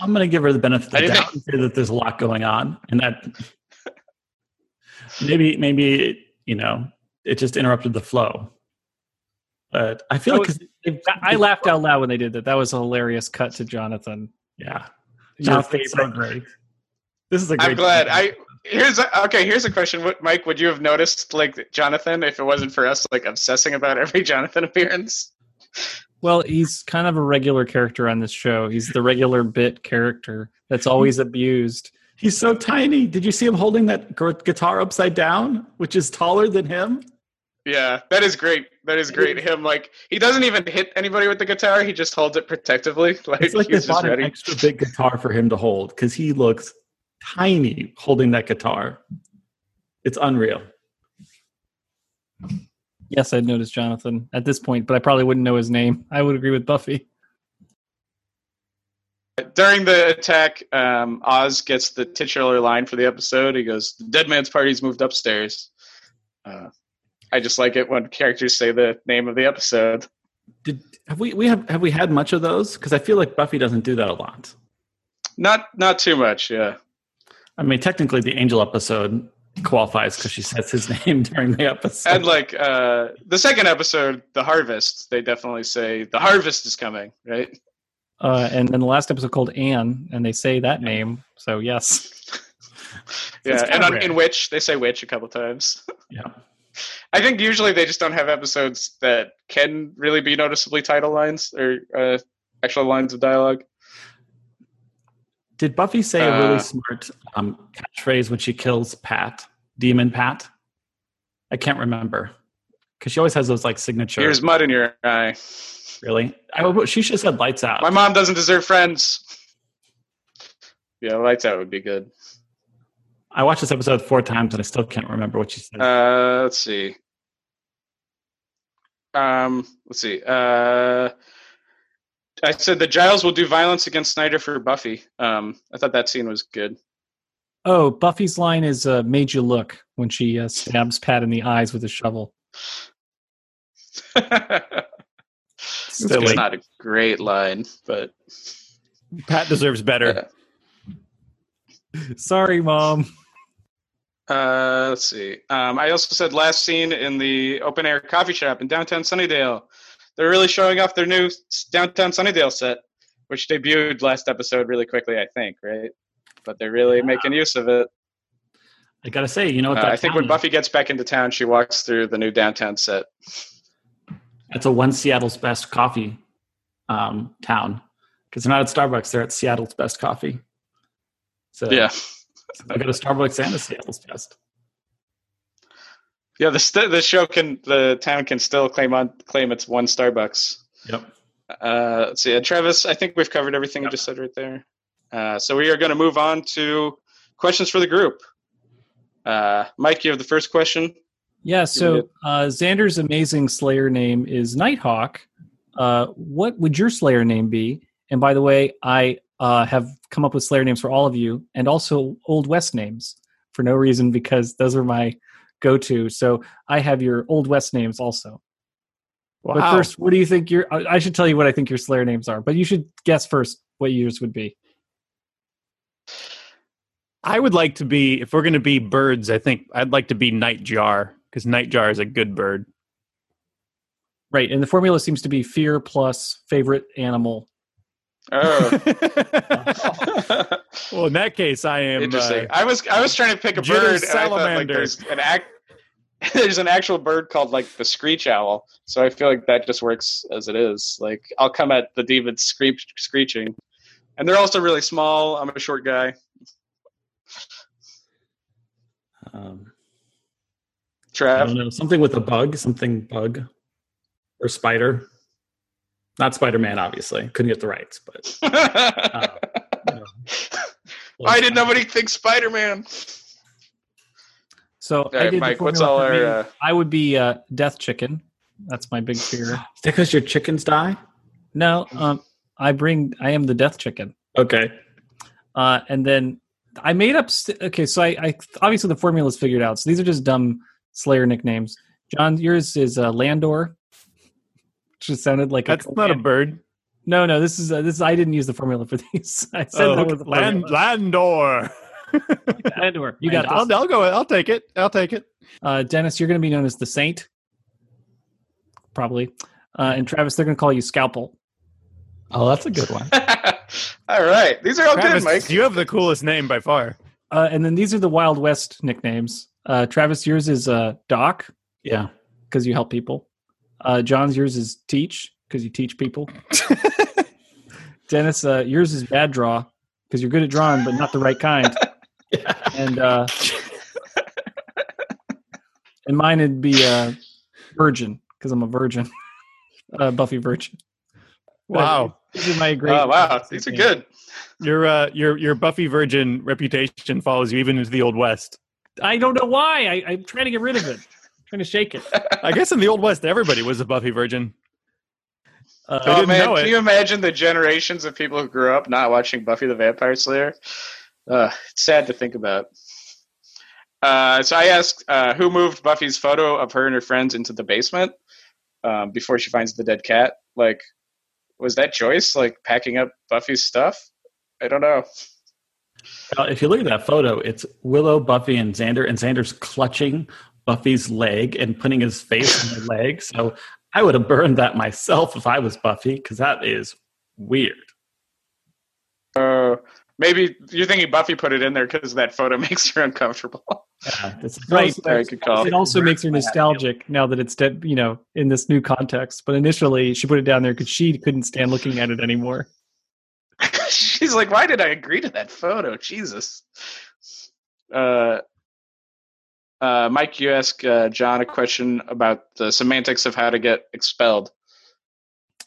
I'm going to give her the benefit I of the didn't doubt and say that there's a lot going on, and that maybe maybe it, you know it just interrupted the flow. But I feel That like was- 'cause they- I laughed out loud when they did that. That was a hilarious cut to Jonathan. yeah, Your Jonathan's so great. This is a great. I'm glad. I here's a, okay. Here's a question. What, Mike? Would you have noticed like Jonathan if it wasn't for us like obsessing about every Jonathan appearance? Well, he's kind of a regular character on this show. He's the regular bit character that's always hmm. abused. He's so tiny. Did you see him holding that guitar upside down, which is taller than him? Yeah, that is great. That is great. Him like he doesn't even hit anybody with the guitar. He just holds it protectively. Like, It's like they he's just bought an ready. extra big guitar for him to hold because he looks tiny holding that guitar. It's unreal. Yes, I'd noticed Jonathan at this point, but I probably wouldn't know his name. I would agree with Buffy. During the attack, um, Oz gets the titular line for the episode. He goes, "The dead man's party's moved upstairs." Uh, I just like it when characters say the name of the episode. Did have we we have have we had much of those? Because I feel like Buffy doesn't do that a lot. Not not too much, yeah. I mean, technically, the Angel episode qualifies because she says his name during the episode. And like uh, the second episode, the harvest, they definitely say the harvest is coming, right? Uh, and then the last episode called Anne, and they say that name. So yes, Yeah, and on, in which they say which a couple times. yeah. I think usually they just don't have episodes that can really be noticeably title lines or uh, actual lines of dialogue. Did Buffy say a really Uh, smart um, catchphrase when she kills Pat, Demon Pat? I can't remember because she always has those like signature. Here's mud in your eye. really, I, she should have said lights out. My mom doesn't deserve friends. Yeah, lights out would be good. I watched this episode four times and I still can't remember what she said. Uh, let's see. Um, let's see. Uh, I said that Giles will do violence against Snyder for Buffy. Um, I thought that scene was good. Oh, Buffy's line is uh, "made you look" when she uh, stabs Pat in the eyes with a shovel. it's not a great line, but Pat deserves better. Sorry, mom. uh, let's see. Um, I also said last scene in the open air coffee shop in downtown Sunnydale. They're really showing off their new downtown Sunnydale set, which debuted last episode really quickly, I think, right? But they're really making use of it. I gotta say, you know what? Uh, I think when? Buffy gets back into town, she walks through the new downtown set. That's a one Seattle's best coffee um, town because they're not at Starbucks; they're at Seattle's best coffee. So Yeah, I got a Starbucks and a Seattle's best. Yeah. The st- the show can the town can still claim on claim it's one Starbucks. Yep. Uh, let's see. And Travis, I think we've covered everything you just said right there. Uh, so we are going to move on to questions for the group. Uh, Mike, you have the first question. Yeah, so uh, Xander's amazing Slayer name is Nighthawk. Uh, what would your Slayer name be? And by the way, I uh, have come up with Slayer names for all of you, and also Old West names for no reason because those are my go-to. So I have your Old West names also. But first, what do you think your? I I should tell you what I think your Slayer names are, but you should guess first what yours would be. I would like to be, if we're going to be birds, I think I'd like to be Nightjar because Nightjar is a good bird. Right, and the formula seems to be fear plus favorite animal. Oh, uh, well, in that case, I am. interesting. Uh, I was I was trying to pick a Jitter bird. And I thought like there's an act. there's an actual bird called like the screech owl. So I feel like that just works as it is. Like I'll come at the demons screech, screeching, and they're also really small. I'm a short guy. Um, I don't know something with a bug, something bug or spider. Not Spider Man, obviously. Couldn't get the rights, but uh, you know. Why did nobody think Spider Man? So All I did Mike, what's all our, uh, I would be uh, death chicken. That's my big fear. Is that because your chickens die? No, um, I bring. I am the death chicken. Okay. Uh, and then I made up. St- okay, so I, I obviously the formula is figured out. So these are just dumb Slayer nicknames. John, yours is uh, Landor, which just sounded like That's a not a bird. No, no, this is uh, this. Is, I didn't use the formula for these. I said Oh, that was the land, formula. Landor. Landor. You got I'll, this. I'll go. I'll take it. I'll take it. Uh, Dennis, you're going to be known as the Saint, probably. Uh, and Travis, they're going to call you Scalpel. Oh, that's a good one. all right, these are all Travis, good, Mike. you have the coolest name by far. Uh, and then these are the Wild West nicknames. Uh, Travis, yours is uh, Doc Yeah. because you help people. Uh, John's yours is Teach because you teach people. Dennis, uh, yours is Bad Draw because you're good at drawing, but not the right kind. And uh, and mine would be uh, Virgin because I'm a virgin, uh, Buffy Virgin. Wow, These are my great. Oh wow, these are good. your uh, your your Buffy Virgin reputation follows you even into the Old West. I don't know why. I, I'm trying to get rid of it. trying to shake it. I guess in the Old West, everybody was a Buffy Virgin. Uh, oh man, can it. you imagine the generations of people who grew up not watching Buffy the Vampire Slayer? Uh, it's sad to think about. Uh, so I asked uh, who moved Buffy's photo of her and her friends into the basement um, before she finds the dead cat. Like, was that Joyce like packing up Buffy's stuff? I don't know. Well, if you look at that photo, it's Willow, Buffy, and Xander, and Xander's clutching Buffy's leg and putting his face on the leg. So I would have burned that myself if I was Buffy, because that is weird. Uh, maybe you're thinking Buffy put it in there because that photo makes her uncomfortable. Yeah, it's Right. Very good call. It also makes her nostalgic now that it's dead, you know, in this new context. But initially, she put it down there because she couldn't stand looking at it anymore. She's like, why did I agree to that photo? Jesus. Uh, uh, Mike, you ask uh, John a question about the semantics of how to get expelled.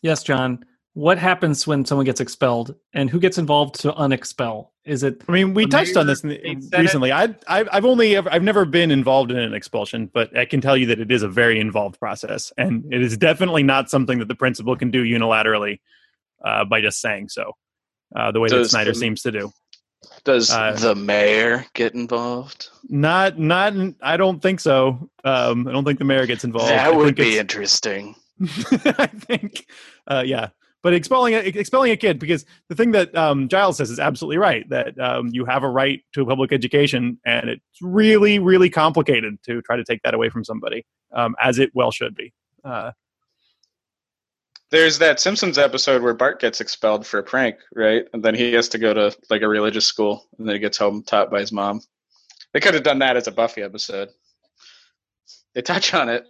Yes, John. What happens when someone gets expelled, and who gets involved to unexpel? Is it I mean, we touched on this in the- state senate. recently. I, I've, I've only ever, I've never been involved in an expulsion, but I can tell you that it is a very involved process, and it is definitely not something that the principal can do unilaterally uh, by just saying so. Uh, the way that Snyder the- seems to do. Does Uh, the mayor get involved? Not, not. I don't think so. Um, I don't think the mayor gets involved. I that would be interesting. I think, uh, yeah. But expelling a, expelling a kid because the thing that um, Giles says is absolutely right that um, you have a right to a public education, and it's really, really complicated to try to take that away from somebody, um, as it well should be. Uh, There's that Simpsons episode where Bart gets expelled for a prank, right? And then he has to go to like a religious school, and then he gets home taught by his mom. They could have done that as a Buffy episode. They touch on it.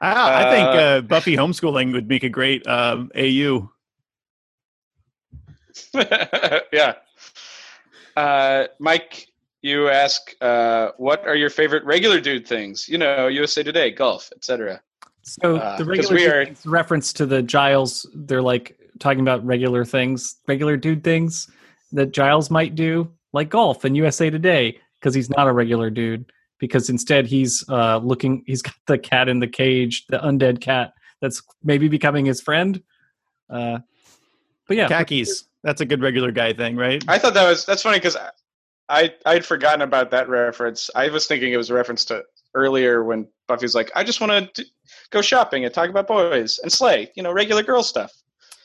I, I think Uh, uh, Buffy homeschooling would make a great um, AU. yeah. Uh, Mike, you ask, uh, what are your favorite regular dude things? You know, USA Today, golf, etc. so? Uh, the 'cause regular we are- reference to the Giles. They're like talking about regular things, regular dude things that Giles might do, like golf and USA Today, because he's not a regular dude. Because instead, he's uh, looking. He's got the cat in the cage, the undead cat that's maybe becoming his friend. Uh, but yeah, Khakis. That's a good regular guy thing, right? I thought that was that's funny because I I'd forgotten about that reference. I was thinking it was a reference to earlier when Buffy's like, I just want to go shopping and talk about boys and slay, you know, regular girl stuff.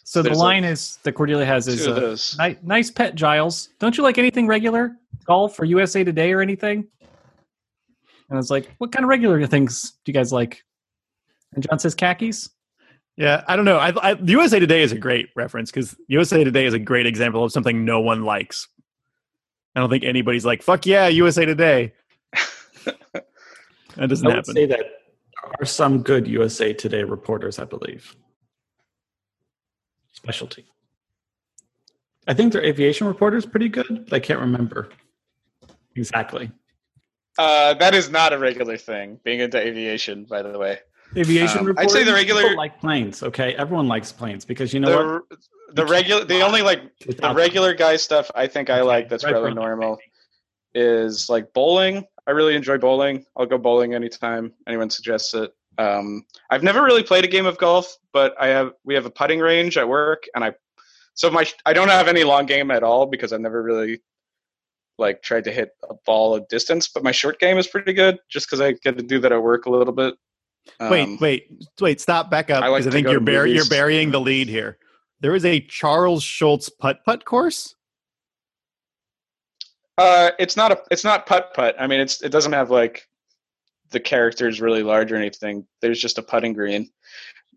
So the There's line is that Cordelia has is uh, those. nice pet Giles. Don't you like anything regular? Golf or USA Today or anything? And I was like, what kind of regular things do you guys like? And John says khakis. Yeah, I don't know. I, I, USA Today is a great reference because USA Today is a great example of something no one likes. I don't think anybody's like, "Fuck yeah, USA Today." That doesn't I would happen. say that there are some good USA Today reporters, I believe. Specialty. I think their aviation reporter is pretty good, but I can't remember exactly. Uh, that is not a regular thing. Being into aviation, by the way. Aviation Um, reporter. I'd say the regular, People like planes, okay? Everyone likes planes because you know what? the the regular, the only like the regular guy stuff I think I like that's right probably normal is like bowling. I really enjoy bowling. I'll go bowling anytime anyone suggests it. Um, I've never really played a game of golf, but I have. We have a putting range at work, and I so my I don't have any long game at all because I've never really like tried to hit a ball a distance. But my short game is pretty good, just because I get to do that at work a little bit. Um, wait, wait, wait! Stop, back up, I like I think you're bur- you're burying the lead here. There is a Charles Schulz putt putt course. Uh, it's not a it's not putt putt. I mean, it's it doesn't have like the characters really large or anything. There's just a putting green.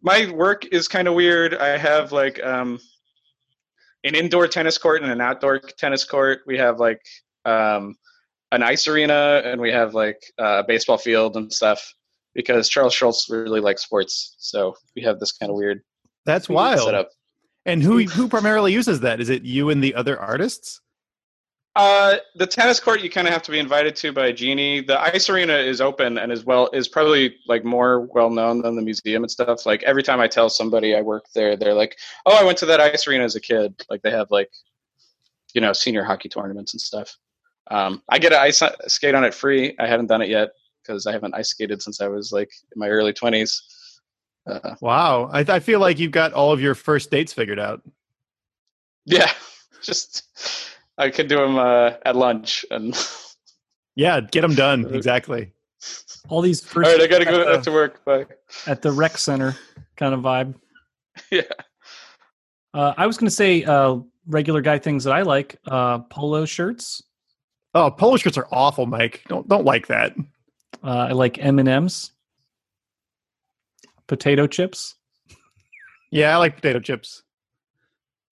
My work is kind of weird. I have like um, an indoor tennis court and an outdoor tennis court. We have like um, an ice arena and we have like a baseball field and stuff because Charles Schulz really likes sports. So we have this kind of weird That's wild. setup. And who who primarily uses that? Is it you and the other artists? Uh, the tennis court you kind of have to be invited to by Genie. The ice arena is open and is well is probably like more well known than the museum and stuff. Like every time I tell somebody I work there, they're like, "Oh, I went to that ice arena as a kid." Like they have like, you know, senior hockey tournaments and stuff. Um, I get to ice skate on it free. I haven't done it yet because I haven't ice skated since I was like in my early twenties. Uh, Wow, I, I feel like you've got all of your first dates figured out. yeah, just I could do them uh, at lunch and. Yeah, get them done exactly. All these All first right, I gotta go back the, to work. Bye. at the rec center kind of vibe. Yeah. Uh, I was going to say uh, regular guy things that I like: uh, polo shirts. Oh, polo shirts are awful, Mike. Don't don't like that. Uh, I like M and M's, potato chips. Yeah, I like potato chips.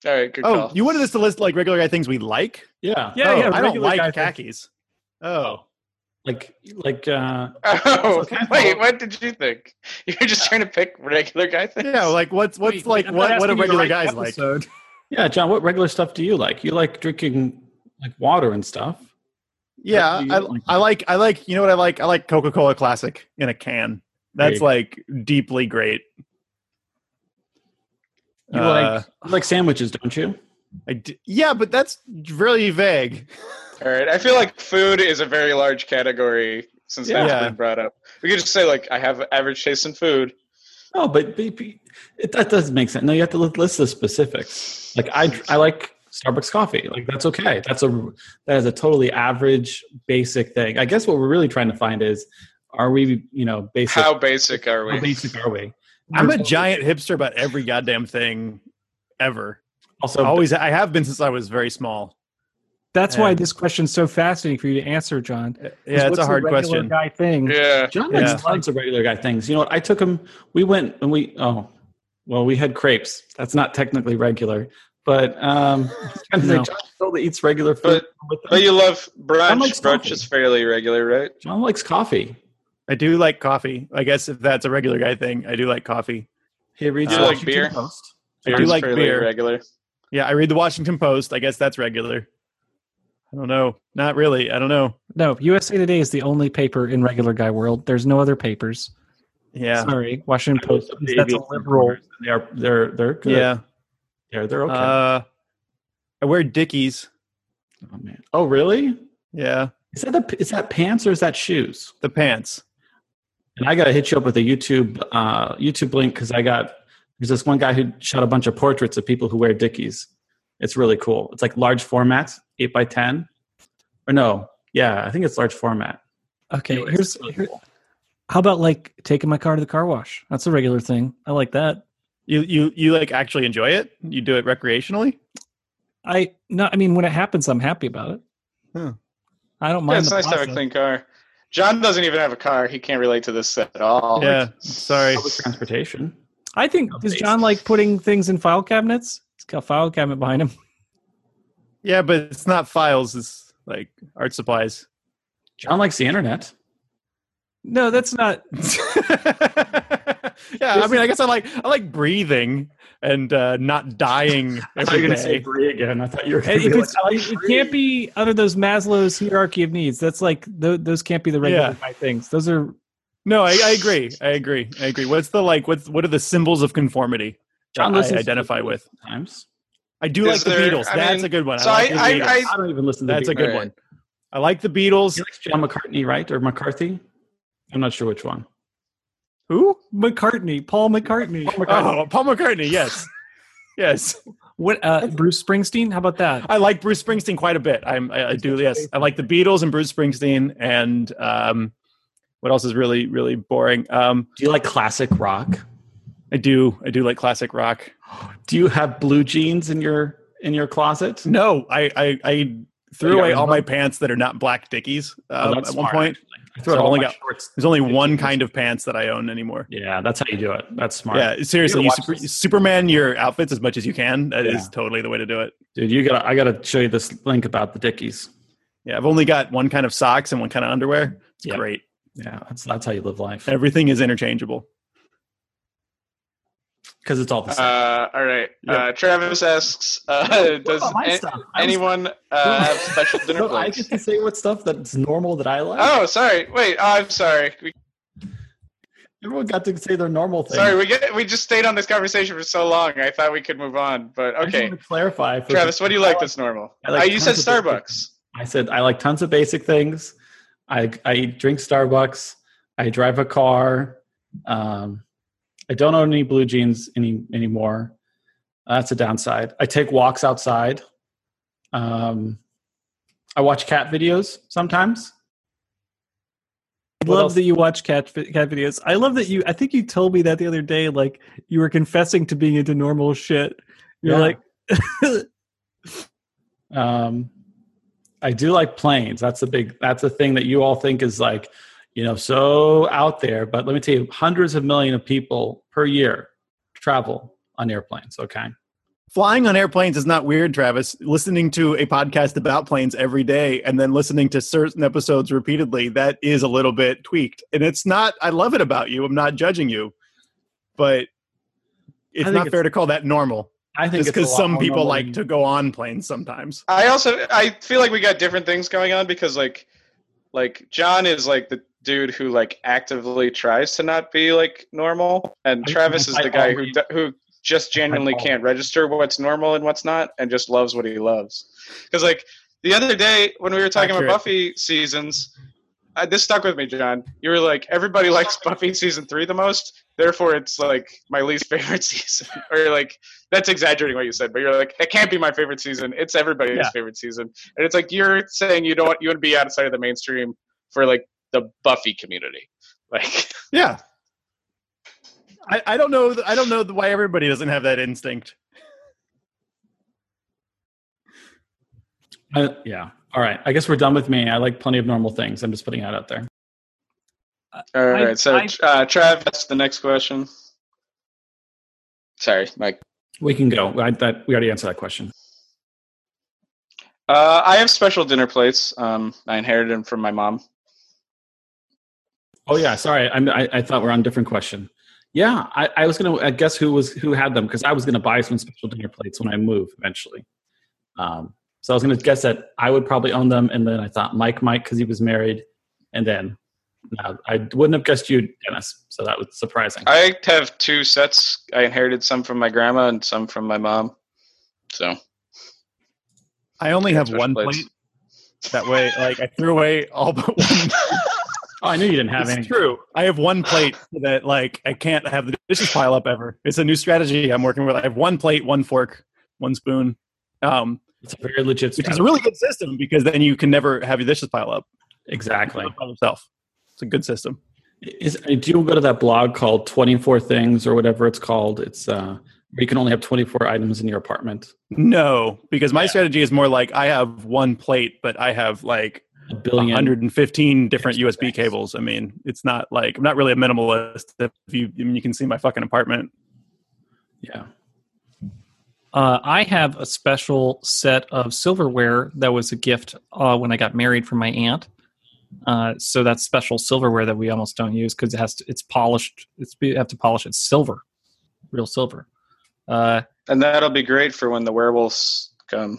All right, good Oh, call. you wanted us to list like regular guy things we like? Yeah. Yeah, Oh, yeah. I don't like things. khakis. Oh, Like like uh Oh, Okay. wait, what did you think? You're just trying to pick regular guy things? yeah. Like what's what's Wait, like I'm what what do asking you to regular write guys the like? yeah, John, what regular stuff do you like? You like drinking like water and stuff. Yeah, What do you I, like? I like I like you know what I like? I like Coca Cola Classic in a can. That's Hey. like deeply great. You Uh, like like sandwiches, don't you? I d- yeah, but that's really vague. All right, I feel like food is a very large category since that's Yeah. been brought up. We could just say like I have average taste in food. No, but, but, but it, that doesn't make sense. No, you have to list the specifics. Like I, I like Starbucks coffee. Like that's okay. That's a that is a totally average, basic thing. I guess what we're really trying to find is, are we, you know, basic? How basic are how we? basic are we? I'm a giant hipster about every goddamn thing ever. Also, Always I have been since I was very small. That's why this question's so fascinating for you to answer, John. Yeah, it's what's a hard regular question. Guy thing. Yeah. John Yeah. tons of regular guy things. You know what? I took him. We went and we. Oh, well, we had crepes. That's not technically regular, but um, I was trying to No. John still eats regular food. with them. But you love brunch. likes Brunch coffee. is fairly regular, right? John likes coffee. I do like coffee. I guess if that's a regular guy thing, I do like coffee. He reads You the like Washington beer? Post. I do like beer. regular. Yeah, I read the Washington Post. I guess that's regular. I don't know. Not really. I don't know. No, USA Today is the only paper in regular guy world. There's no other papers. Yeah. Sorry, Washington Post. The That's a liberal. They are. They're. They're good. Yeah. They're. They're okay. Uh, I wear Dickies. oh man. Oh really? Yeah. Is that a, is that pants or is that shoes? The pants. And I got to hit you up with a YouTube uh, YouTube link because I got there's this one guy who shot a bunch of portraits of people who wear Dickies. It's really cool. It's like large format, eight by ten, or no, yeah, I think it's large format. Okay, Anyways, here's really here, cool. how about like taking my car to the car wash? That's a regular thing. I like that. You you you like actually enjoy it? You do it recreationally? I no, I mean when it happens, I'm happy about it. Huh. I don't Yeah, mind. it's the nice to have a clean car. John doesn't even have a car. He can't relate to this at all. Yeah. Sorry. Public transportation. I think does John like putting things in file cabinets? He's got a file cabinet behind him. Yeah, but it's not files. It's like art supplies. John likes the internet. No, that's not. yeah, I mean, I guess I like I like breathing and uh, not dying I thought you were going to say day. Brie again. I thought you were going It, to be like, it- it can't be under those Maslow's hierarchy of needs. That's like th- those can't be the regular Yeah. five things. Those are No, I, I agree. I agree. I agree. What's the like? What's what are the symbols of conformity? John I identify with. Sometimes. I do Is like the Beatles. I That's mean, a good one. so I like I- the I- Beatles. I- I don't even listen to That's the a good Alright. one. I like the Beatles. He likes John McCartney, right? Or McCarthy? I'm not sure which one. Who? McCartney, Paul McCartney. Oh, Paul McCartney. Yes, yes. What? Uh, Bruce Springsteen? How about that? I like Bruce Springsteen quite a bit. I'm, I, I do. Yes, I like the Beatles and Bruce Springsteen. And um, what else is really, really boring? Um, Do you like classic rock? I do. I do like classic rock. Do you have blue jeans in your in your closet? No, I, I, I threw You away all of my pants that are not black Dickies Oh, um, that's at one smart, point. actually. I throw So out I've all only my got- shorts. There's only one kind of pants that I own anymore. Yeah, that's how you do it. That's smart. Yeah, seriously, You you super, watch. Superman your outfits as much as you can. That is Yeah. totally the way to do it. Dude, you got to I got to show you this link about the Dickies. Yeah, I've only got one kind of socks and one kind of underwear. It's Yep. great. Yeah, that's that's how you live life. Everything is interchangeable. Cuz it's all the same. Uh, all right. Yep. Uh, Travis asks, uh, does a- stuff. I was- anyone uh, have special dinner No, I get to say what stuff that's normal that I like. Oh, sorry. Wait, oh, I'm sorry. We, Everyone got to say their normal thing. sorry, we get we just stayed on this conversation for so long. I thought we could move on, but I just okay. want to clarify. For Travis, what do you like that's normal? I like uh, you said tons of basic Starbucks. I said I like tons of basic things. I I drink Starbucks. I drive a car. Um, I don't own any blue jeans any anymore. That's a downside. I take walks outside. Um, I watch cat videos sometimes. I love else? that you watch cat cat videos. I love that you. I think you told me that the other day. Like you were confessing to being into normal shit. You're Yeah. like, Um, I do like planes. That's a big. That's a thing that you all think is like, you know, so out there. But let me tell you, hundreds of million of people per year travel on airplanes. Okay. Flying on airplanes is not weird, Travis. Listening to a podcast about planes every day and then listening to certain episodes repeatedly, that is a little bit tweaked. And it's not, I love it about you. I'm not judging you, but it's not it's- fair to call that normal. I think Just because some people normal like than- to go on planes sometimes. I also I feel like we got different things going on because like like John is like the dude who like actively tries to not be like normal, and Travis is the guy who who just genuinely can't register what's normal and what's not, and just loves what he loves. Because like the other day when we were talking Accurate. about Buffy seasons. Uh, this stuck with me, John. You were like, everybody likes Buffy season three the most, therefore it's like my least favorite season. or you're like, that's exaggerating what you said, but you're like, it can't be my favorite season. It's everybody's Yeah. favorite season. And it's like you're saying you don't you want to be outside of the mainstream for like the Buffy community. Like Yeah. I, I don't know. I don't know why everybody doesn't have that instinct. I- yeah. All right. I guess we're done with me. I like plenty of normal things. I'm just putting that out there. all right, so I- uh Trav, that's the next question. Sorry, Mike. We can go. I, that we already answered that question. Uh, I have special dinner plates. Um, I inherited them from my mom. Oh yeah, sorry. I'm, I I thought we are on a different question. Yeah, I, I was gonna I guess who was who had them because I was gonna buy some special dinner plates when I move eventually. Um, so I was gonna guess that I would probably own them, and then I thought Mike might because he was married, and then no, I wouldn't have guessed you, Dennis. So that was surprising. I have two sets. I inherited some from my grandma and some from my mom. So I only have one plates. plate. That way, like I threw away all but one. oh, I knew you didn't have any. It's true. I have one plate that like I can't have the dishes pile up ever. It's a new strategy I'm working with. I have one plate, one fork, one spoon. Um, It's a very legit. which is a really good system because then you can never have your dishes pile up exactly. by yourself. It's a good system. Is, do you go to that blog called 24 Things or whatever it's called? It's uh, where you can only have 24 items in your apartment. No, because my Yeah. strategy is more like I have one plate, but I have like A billion. 115 different extra USB things. cables. I mean, it's not like I'm not really a minimalist. If you, I mean, you can see my fucking apartment. Yeah. Uh, I have a special set of silverware that was a gift uh, when I got married from my aunt. Uh, so that's special silverware that we almost don't use because it has to, it's polished. It's you have to polish it silver, real silver. Uh, And that'll be great for when the werewolves come.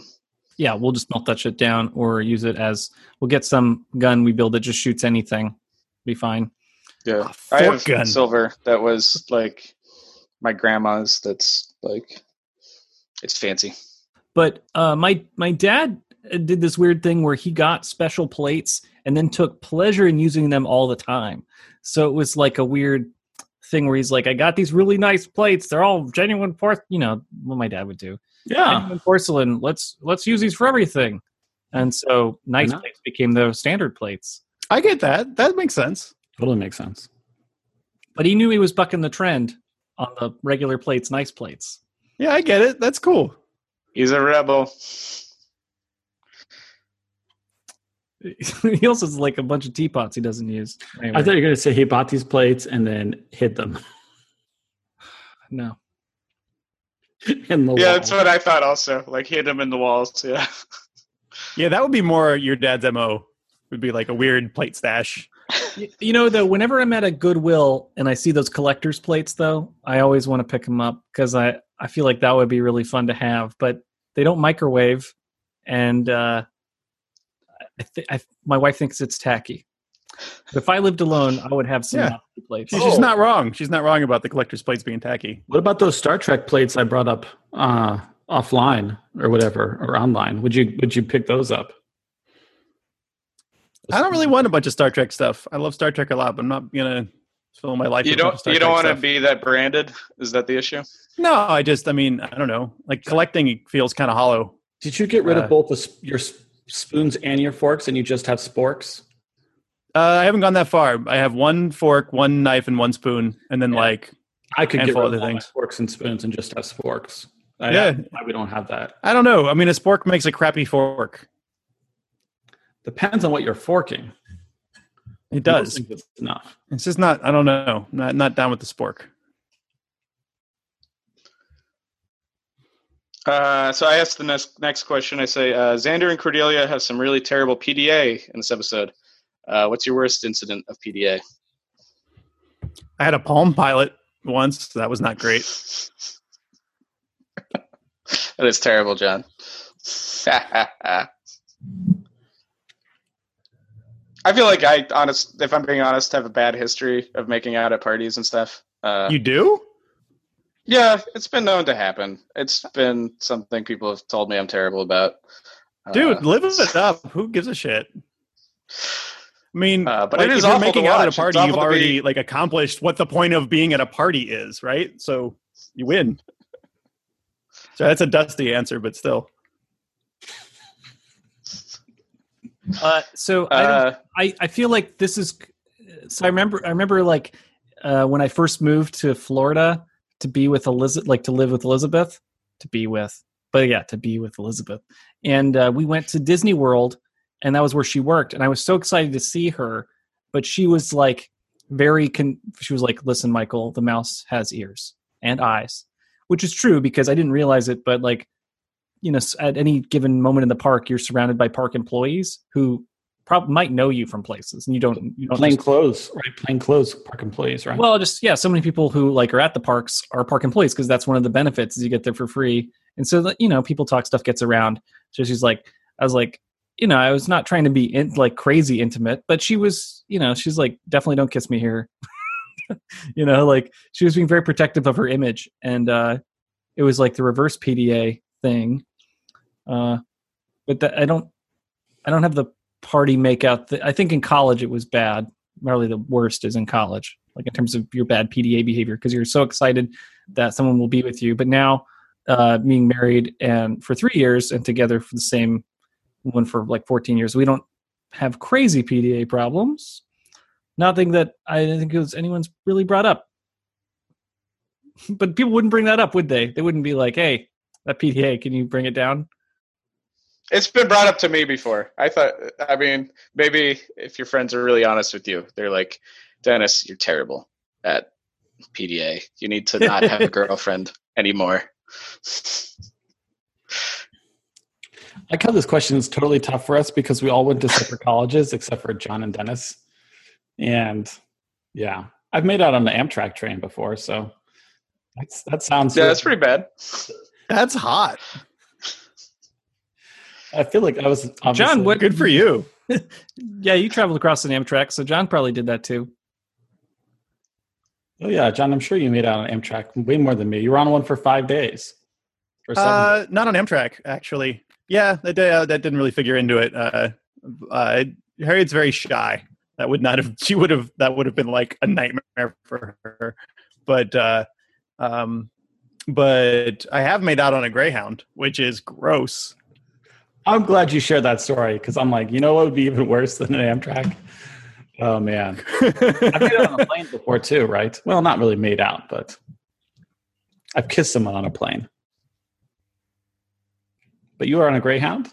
Yeah, we'll just melt that shit down or use it as we'll get some gun we build that just shoots anything. Be fine. Yeah. Ah, I have gun. silver that was like my grandma's that's like it's fancy. But uh, my my dad uh, did this weird thing where he got special plates and then took pleasure in using them all the time. So it was like a weird thing where he's like, "I got these really nice plates. They're all genuine porcelain." You know what my dad would do. Yeah. Genuine porcelain. Let's let's use these for everything. And so nice not? plates became the standard plates. I get that. That makes sense. Totally makes sense. But he knew he was bucking the trend on the regular plates, nice plates. Yeah, I get it. That's cool. He's a rebel. he also has like a bunch of teapots he doesn't use. Anyway, I thought you were going to say he bought these plates and then hid them no. in the Yeah, wall. that's what I thought also. Like hit him in the walls. Yeah. Yeah, that would be more your dad's mo. Would be like a weird plate stash. You know, though, whenever I'm at a Goodwill and I see those collector's plates, though, I always want to pick them up because I, I feel like that would be really fun to have. But they don't microwave, and uh, I th- I, my wife thinks it's tacky. But if I lived alone, I would have some Yeah. Plates. She's just not wrong. She's not wrong about the collector's plates being tacky. What about those Star Trek plates I brought up uh, offline or whatever or online? Would you would you pick those up? I don't really want a bunch of Star Trek stuff. I love Star Trek a lot, but I'm not gonna fill my life. You with don't Star you don't want to be that branded? Is that the issue? No, I just. I mean, I don't know. Like collecting feels kind of hollow. Did you get rid Uh, of both the, sp- your s- spoons and your forks, and you just have sporks? Uh, I haven't gone that far. I have one fork, one knife, and one spoon, and then Yeah. like I could get rid of of other all my things. forks and spoons and just have sporks. I, Yeah. why we don't have that. I don't know. I mean, a spork makes a crappy fork. Depends on what you're forking. It does. things It's enough. It's just not. I don't know. Not not down with the spork. Uh, so I asked the next next question. I say uh, Xander and Cordelia have some really terrible PDA in this episode. Uh, what's your worst incident of PDA? I had a Palm Pilot once. So that was not great. That is terrible, John. I feel like I honest if I'm being honest, have a bad history of making out at parties and stuff. Uh, You do? yeah, it's been known to happen. It's been something people have told me I'm terrible about. Dude, Uh, live it up. Who gives a shit? I mean, Uh, but like, it is if you're making out at a party, you've to be- already like accomplished what the point of being at a party is, right? So you win. So that's a dusty answer, but still. Uh, so I, don't, Uh, I I feel like this is. So I remember I remember like uh, when I first moved to Florida to be with Elizabeth, like to live with Elizabeth, to be with, but yeah, to be with Elizabeth, and uh, we went to Disney World, and that was where she worked, and I was so excited to see her, but she was like very con- she was like, "Listen, Michael, the mouse has ears and eyes," which is true because I didn't realize it, but like you know, at any given moment in the park, you're surrounded by park employees who probably might know you from places, and you don't. You don't Plain just- clothes, right? Plain clothes park employees, right? well, just yeah, so many people who like are at the parks are park employees because that's one of the benefits is you get there for free, and so that you know people talk stuff gets around. So she's like, I was like, you know, I was not trying to be in, like crazy intimate, but she was, you know, she's like, definitely don't kiss me here. you know, like she was being very protective of her image, and uh, it was like the reverse PDA thing. Uh, but that, I don't, I don't have the party makeout. Th- I think in college it was bad. Probably the worst is in college, like in terms of your bad PDA behavior, because you're so excited that someone will be with you. But now, uh, being married and for three years and together for the same one for like 14 years, we don't have crazy PDA problems. Nothing that I think it was anyone's really brought up. But people wouldn't bring that up, would they? They wouldn't be like, "Hey, that PDA, can you bring it down?" it's been brought up to me before. I thought, I mean, maybe if your friends are really honest with you, they're like, Dennis, you're terrible at PDA. You need to not have a girlfriend anymore. like how this question is totally tough for us because we all went to separate colleges except for John and Dennis. And yeah, I've made out on the Amtrak train before, so that's, that sounds. Yeah, that's pretty bad. That's hot. I feel like I was John, what- Good for you. Yeah, you traveled across an Amtrak, so John probably did that too. Oh yeah, John, I'm sure you made out on Amtrak way more than me. You were on one for five days. Or seven. Uh, not on Amtrak, actually. Yeah, that uh, that didn't really figure into it. Uh, uh, Harriet's very shy. That would not have. She would have. That would have been like a nightmare for her. But, uh, um, but I have made out on a Greyhound, which is gross. I'm glad you shared that story because I'm like, you know what would be even worse than an Amtrak? Oh man, I've made out on a plane before too, right? Well, not really made out, but I've kissed someone on a plane. But you are on a Greyhound.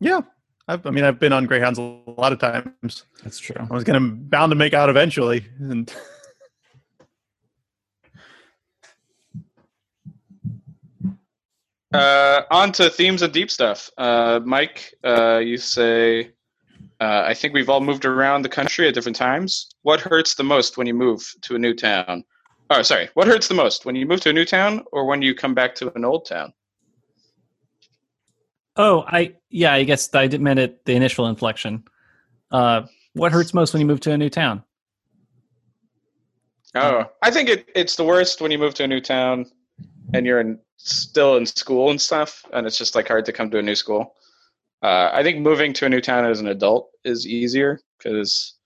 yeah, I've, I mean, I've been on Greyhounds a lot of times. That's true. I was gonna bound to make out eventually, and Uh, on to themes and deep stuff. Uh, Mike, uh, you say, uh, I think we've all moved around the country at different times. What hurts the most when you move to a new town? Oh, sorry. What hurts the most when you move to a new town or when you come back to an old town? Oh, I yeah, I guess I didn't mean it the initial inflection. Uh, what hurts most when you move to a new town? Oh, I think it, it's the worst when you move to a new town and you're in, still in school and stuff, and it's just like hard to come to a new school. Uh, I think moving to a new town as an adult is easier because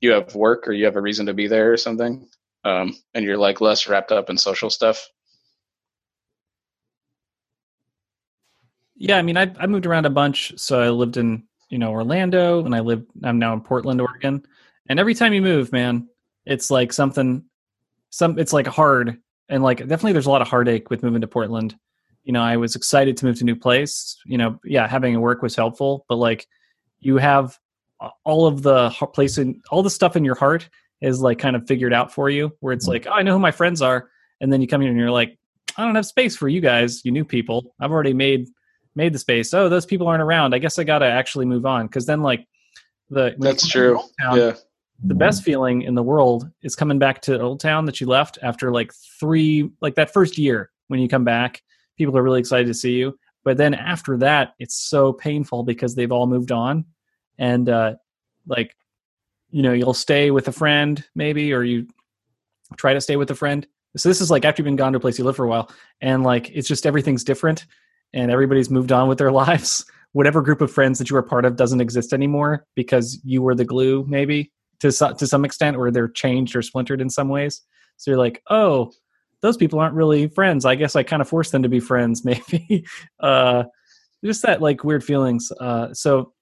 you have work or you have a reason to be there or something, um, and you're like less wrapped up in social stuff. Yeah, I mean, I I moved around a bunch. So I lived in you know Orlando, and I live. I'm now in Portland, Oregon. And every time you move, man, it's like something. Some it's like hard, and like definitely there's a lot of heartache with moving to Portland. You know, I was excited to move to a new place. You know, yeah, having a work was helpful, but like you have all of the place in all the stuff in your heart is like kind of figured out for you. Where it's mm-hmm. like, oh, I know who my friends are, and then you come here and you're like, I don't have space for you guys, you new people. I've already made made the space. Oh, those people aren't around. I guess I got to actually move on because then like the That's true. Town, Yeah. The best feeling in the world is coming back to Old Town that you left after like three, like that first year when you come back. People are really excited to see you, but then after that, it's so painful because they've all moved on, and uh, like you know you'll stay with a friend maybe, or you try to stay with a friend. So this is like after you've been gone to a place you live for a while, and like it's just everything's different and everybody's moved on with their lives. Whatever group of friends that you were part of doesn't exist anymore because you were the glue, maybe to so- to some extent, or they're changed or splintered in some ways. So you're like, oh, those people aren't really friends. I guess I kind of forced them to be friends, maybe. uh, just that like weird feelings. Uh, so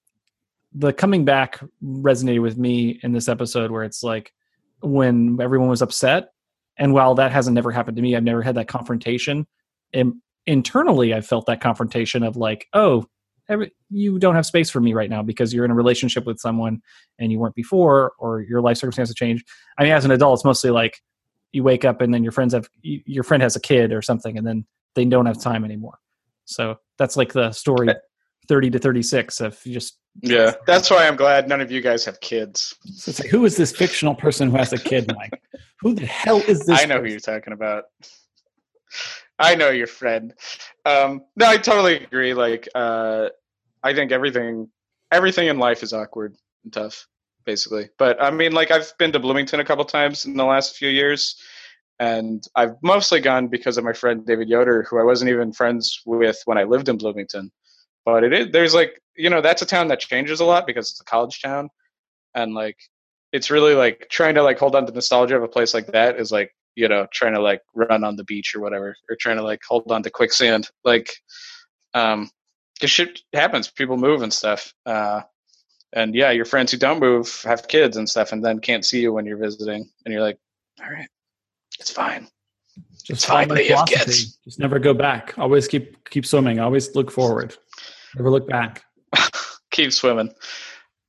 the coming back resonated with me in this episode where it's like when everyone was upset, and while that hasn't never happened to me, I've never had that confrontation. And internally, I felt that confrontation of like, oh, every, you don't have space for me right now because you're in a relationship with someone and you weren't before, or your life circumstances change. I mean, as an adult, it's mostly like you wake up and then your friends have your friend has a kid or something, and then they don't have time anymore. So that's like the story, eh. thirty to thirty-six of just Yeah. That's why I'm glad none of you guys have kids. So it's like, who is this fictional person who has a kid, Mike? who the hell is this? I know who you're talking about. I know your friend. Um, no, I totally agree. Like, uh, I think everything, everything in life is awkward and tough, basically. But I mean, like, I've been to Bloomington a couple times in the last few years, and I've mostly gone because of my friend David Yoder, who I wasn't even friends with when I lived in Bloomington. But it is there's like you know that's a town that changes a lot because it's a college town, and like it's really like trying to like hold on to nostalgia of a place like that is like you know trying to like run on the beach or whatever or trying to like hold on to quicksand like um because shit happens people move and stuff uh and yeah your friends who don't move have kids and stuff and then can't see you when you're visiting and you're like all right it's fine Just It's fine that you have kids. Just never go back. Always keep keep swimming. Always look forward. Never look back. keep swimming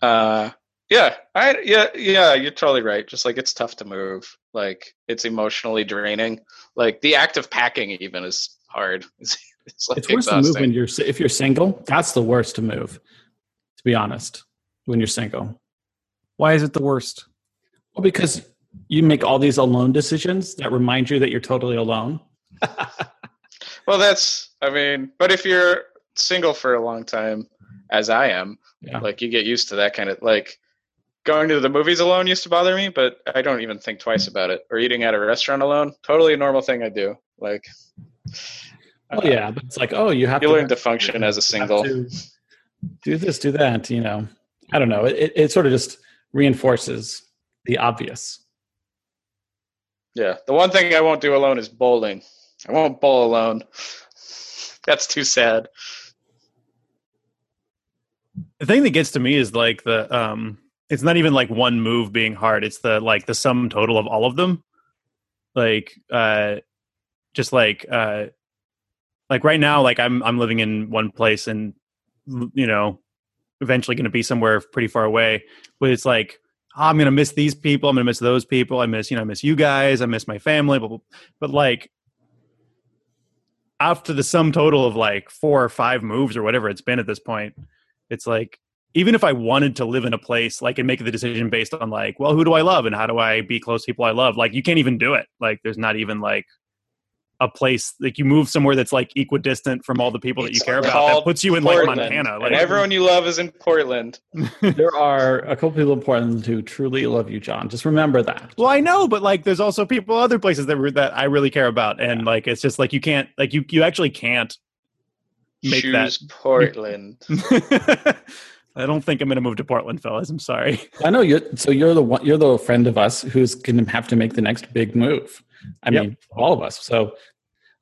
uh yeah i yeah yeah you're totally right just like it's tough to move like it's emotionally draining like the act of packing even is hard It's, like It's worse to move when you're if you're single. That's the worst to move. To be honest, when you're single, Why is it the worst? well, because you make all these alone decisions that remind you that you're totally alone. Well, that's. I mean, but if you're single for a long time, as I am, Yeah. like you get used to that kind of like going to the movies alone used to bother me, but I don't even think twice about it. Or eating at a restaurant alone, totally a normal thing I do. Like, Oh uh, yeah, but it's like oh, you have you to learn to function as a single. do this, do that. You know, I don't know. It, it, it sort of just reinforces the obvious. Yeah, the one thing I won't do alone is bowling. I won't bowl alone. That's too sad. The thing that gets to me is like the um it's not even like one move being hard, it's the like the sum total of all of them. Like uh just like uh like right now like I'm I'm living in one place and you know eventually going to be somewhere pretty far away, but it's like oh, I'm going to miss these people, I'm going to miss those people, I miss you know I miss you guys, I miss my family, blah. but like after the sum total of like four or five moves or whatever it's been at this point, it's like even if I wanted to live in a place like and make the decision based on like, well, who do I love and how do I be close to people I love? Like you can't even do it. Like there's not even like a place like you move somewhere that's like equidistant from all the people that you care about. That puts you in like Montana. Like and everyone you love is in Portland. There are a couple people in Portland who truly love you, John. Just remember that. Well, I know, but like, there's also people other places that re- that I really care about, and like, it's just like you can't, like, you you actually can't make that. Choose Portland. that. I don't think I'm going to move to Portland, fellas. I'm sorry. I know you. So you're the one. You're the friend of us who's going to have to make the next big move. I Yep. mean, all of us. So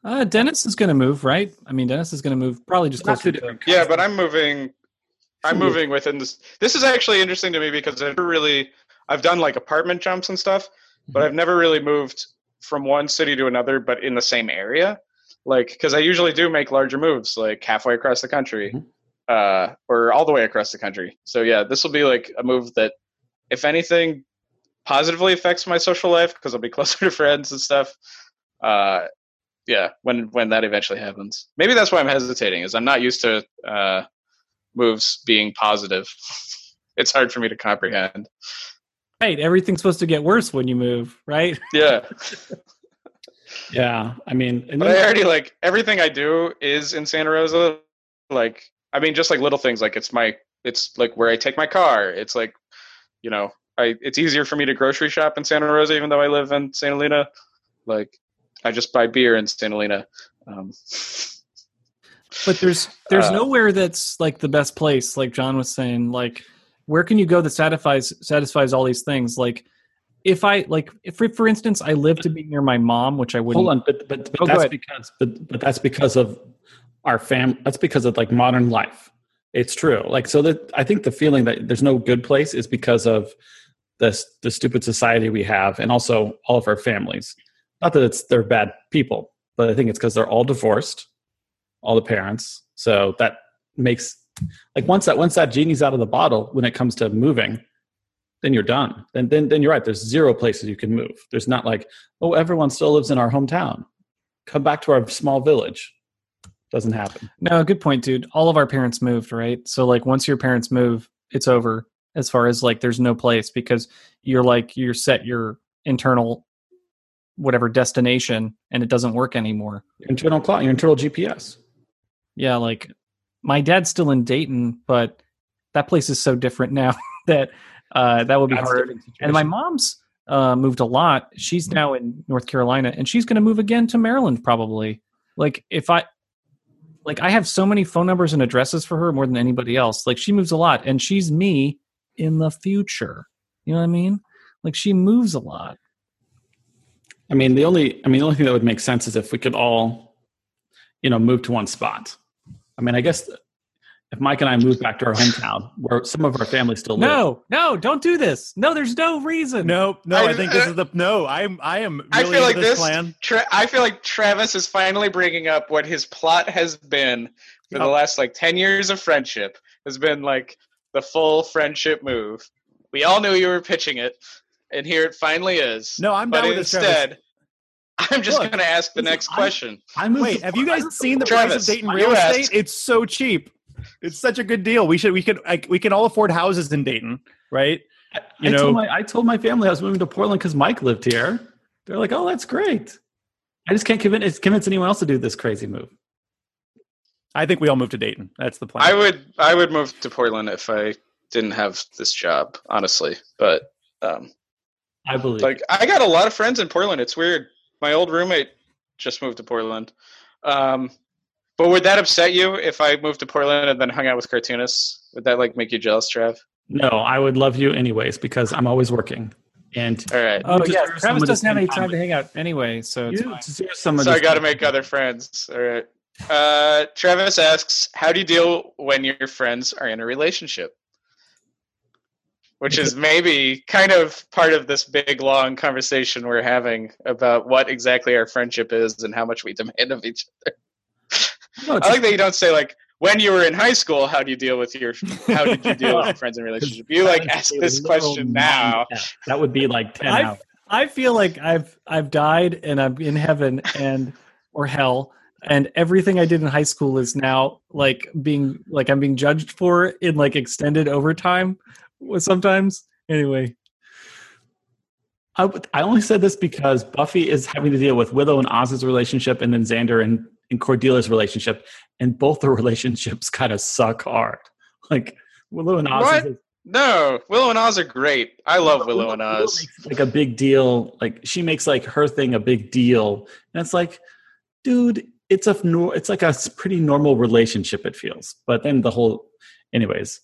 Uh, Dennis is going to move, right? I mean, Dennis is going to move probably just not closer too to different. Yeah, but I'm moving. I'm moving within this. This is actually interesting to me because I've never really. I've done like apartment jumps and stuff, but Mhm. I've never really moved from one city to another, but in the same area. Like, because I usually do make larger moves, like halfway across the country, Mhm. Uh, or all the way across the country. So yeah, this will be like a move that, if anything, positively affects my social life because I'll be closer to friends and stuff. Uh, yeah, when when that eventually happens, maybe that's why I'm hesitating. Is I'm not used to uh, moves being positive. it's hard for me to comprehend. Right, everything's supposed to get worse when you move, right? Yeah, yeah, I mean, and but then- I already like everything I do is in Santa Rosa. Like, I mean, just like little things. Like it's my, it's like where I take my car. It's like, you know, I. It's easier for me to grocery shop in Santa Rosa, even though I live in Saint Helena. Like, I just buy beer in Saint Helena. Um, But there's there's Uh, nowhere that's like the best place, like John was saying. Like, where can you go that satisfies satisfies all these things? Like, if I like, if for, for instance, I live to be near my mom, which I wouldn't. hold on, but but, but Oh, that's because but but that's because of our fam. That's because of like modern life. It's true. Like so that I think the feeling that there's no good place is because of this the stupid society we have, and also all of our families. Not that it's they're bad people, but I think it's because they're all divorced, all the parents. So that makes like once that once that genie's out of the bottle when it comes to moving, then you're done. Then then then you're right. There's zero places you can move. There's not like oh everyone still lives in our hometown. Come back to our small village. Doesn't happen. No, good point, dude. All of our parents moved, right? So like once your parents move, it's over as far as like there's no place because you're like you're set your internal whatever destination and it doesn't work anymore. Your internal clock, your internal GPS. Yeah, like my dad's still in Dayton, but that place is so different now that uh that would be That's hard. And my mom's uh moved a lot. She's now in North Carolina and she's going to move again to Maryland probably. Like if I like I have so many phone numbers and addresses for her more than anybody else. Like she moves a lot and she's me in the future. You know what I mean? Like she moves a lot. I mean, the only I mean the only thing that would make sense is if we could all, you know, move to one spot. I mean, I guess if Mike and I move back to our hometown where some of our family still live. No, no, don't do this. No, there's no reason. No, no, I, I- think this is the no. I'm I am I feel like this this. plan. Tra- I feel like Travis is finally bringing up what his plot has been for the oh. last like ten years of friendship. Has been like the full friendship move. We all knew you were pitching it, and here it finally is. No, I'm but down with this. Instead, I'm just going to ask the next I- question. I moved Wait, have you guys I moved to seen the Portland. price of Travis, Dayton you real asked. estate? It's so cheap. It's such a good deal. We should we could like we can all afford houses in Dayton, right? I, You I know- told my I told my family I was moving to Portland because Mike lived here. They're like, "Oh, that's great." I just can't convince convince anyone else to do this crazy move. I think we all move to Dayton. That's the plan. I would I would move to Portland if I didn't have this job, honestly. But um, I believe. like I got a lot of friends in Portland. It's weird. My old roommate just moved to Portland. Um, but would that upset you if I moved to Portland and then hung out with cartoonists? Would that like make you jealous, Trev? no, I would love you anyways because I'm always working, and All right. Oh yeah, Travis doesn't have any time time with. to hang out anyway, so it's you fine. deserve. So I got to make other friends. All right. Uh, Travis asks, "How do you deal when your friends are in a relationship?" Which is maybe kind of part of this big long conversation we're having about what exactly our friendship is and how much we demand of each other. With. No, I like that you don't say like when you were in high school, how do you deal with your how did you deal with your friends and a relationship? You like ask this question now. That would be like ten I hours. I feel like I've I've died and I'm in heaven and or hell and everything I did in high school is now like being like I'm being judged for in like extended overtime sometimes. Anyway, I, I only said this because Buffy is having to deal with Willow and Oz's relationship, and then Xander and, and Cordelia's relationship, and both the relationships kind of suck hard. Like Willow and Oz, What? is No, Willow and Oz are great. I love Willow and Oz. makes like a big deal. Like she makes like her thing a big deal, and it's like, dude, it's a it's like a pretty normal relationship. It feels, but then the whole, anyways,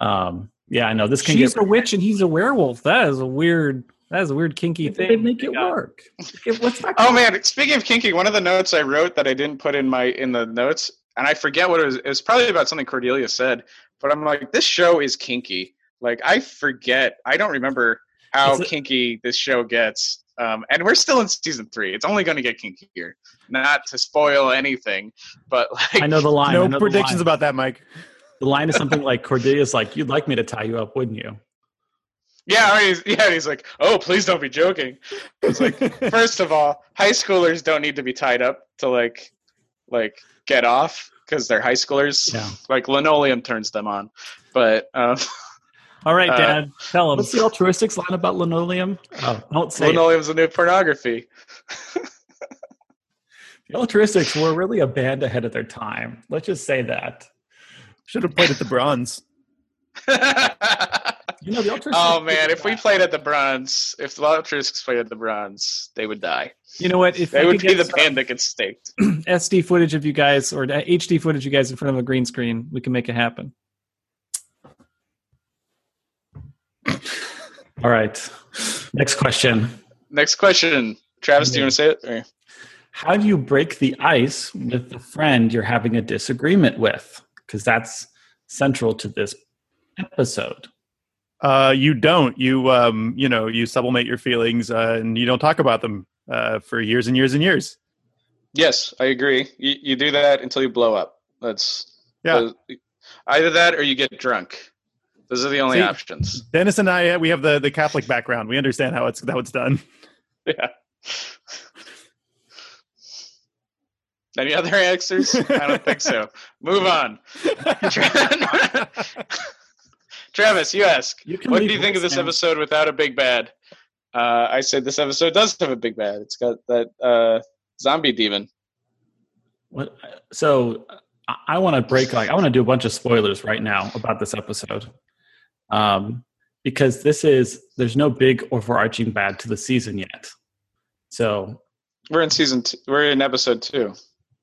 um, yeah, I know this can she's get a witch and he's a werewolf. That is a weird. That is a weird kinky thing. they thing. make it Yeah. work. Like, What's that? Oh man, speaking of kinky, one of the notes I wrote that I didn't put in my in the notes, and I forget what it was. It was probably about something Cordelia said, but I'm like, this show is kinky. Like I forget, I don't remember how It's a- kinky this show gets. Um, and we're still in season three. It's only going to get kinkier. Not to spoil anything, but like I know the line. No know predictions line. about that, Mike. The line is something like Cordelia's like, "You'd like me to tie you up, wouldn't you?" Yeah, I mean, he's, yeah. He's like, "Oh, please don't be joking." It's like, first of all, high schoolers don't need to be tied up to like, like get off because they're high schoolers. Yeah. Like linoleum turns them on, but um, All right, Uh, Dad, tell him. What's the altruistics line about linoleum? Oh, don't say it. linoleum's the new pornography. The altruistics were really a band ahead of their time. Let's just say that. Should have played at the Bronze. You know, the altruistics. oh man, if we played at the Bronze, if the Electrics played at the Bronze, they would die. You know what? If They would be the band that gets staked. SD footage of you guys or HD footage of you guys in front of a green screen, we can make it happen. All right. Next question. Next question, Travis. Do you want to say it? Or- How do you break the ice with the friend you're having a disagreement with? Because that's central to this episode. Uh, you don't. You um, you know, you sublimate your feelings uh, and you don't talk about them uh, for years and years and years. Yes, I agree. You, you do that until you blow up. That's Yeah. either that or you get drunk. Those are the only See- options. Dennis and I, we have the the Catholic background. We understand how it's how it's done. Yeah. Any other answers? I don't think so. Move on. Travis, you ask. You What do you think of this episode without a big bad? Uh, I said this episode does have a big bad. It's got that uh, zombie demon. What, so I, I want to break like I want to do a bunch of spoilers right now about this episode, um, because this is there's no big overarching bad to the season yet. So We're in season. Two. We're in episode two.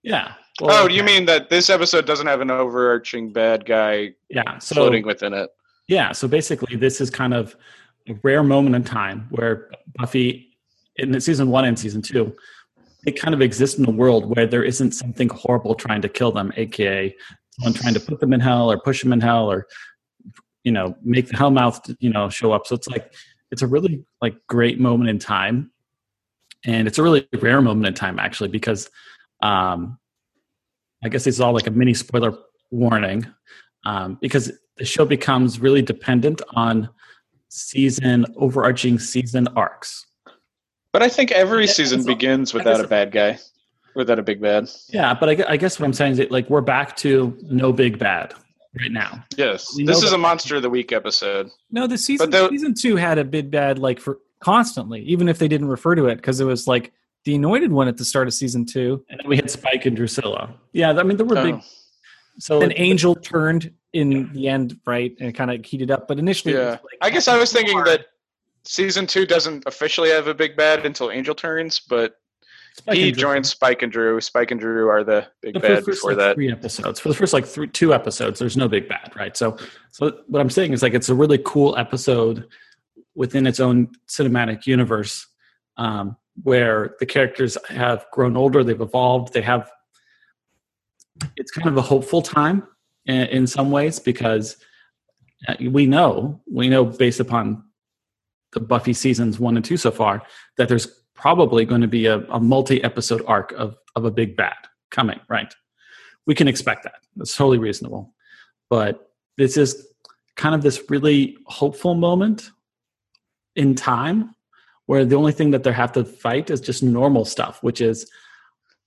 yeah. oh, do you mean that this episode doesn't have an overarching bad guy yeah? So floating within it? Yeah, so basically, this is kind of a rare moment in time where Buffy, in season one and season two, they kind of exist in a world where there isn't something horrible trying to kill them, aka someone trying to put them in hell or push them in hell or you know make the Hellmouth you know show up. So it's like it's a really like great moment in time, and it's a really rare moment in time actually because um, I guess is all like a mini spoiler warning um, because the show becomes really dependent on season overarching season arcs But I think every Yeah, season it's begins I without guess- a bad guy, without a big bad. Yeah, but I, I guess what I'm saying is that like we're back to no big bad right now. Yes, this is that- a monster of the week episode. No, the season the- season two had a big bad like for constantly, even if they didn't refer to it because it was like the anointed one at the start of season two. And then we had Spike and Drusilla. Yeah, I mean there were big. Oh. So an Angel turned in the end, right, and kind of heated up. But initially, Yeah, like- I guess I was thinking that season two doesn't officially have a big bad until Angel turns, but Spike he joins Spike and Drew. Spike and Drew are the big But for the bad first before like, that. three episodes for the first like three two episodes there's no big bad right so so what i'm saying is like it's a really cool episode within its own cinematic universe um, where the characters have grown older they've evolved they have it's kind of a hopeful time in, in some ways because uh, we know we know based upon the buffy seasons one and two so far that there's probably going to be a, a multi-episode arc of, of a big bad coming right? We can expect that. That's totally reasonable. But this is kind of this really hopeful moment in time where the only thing that they have to fight is just normal stuff which is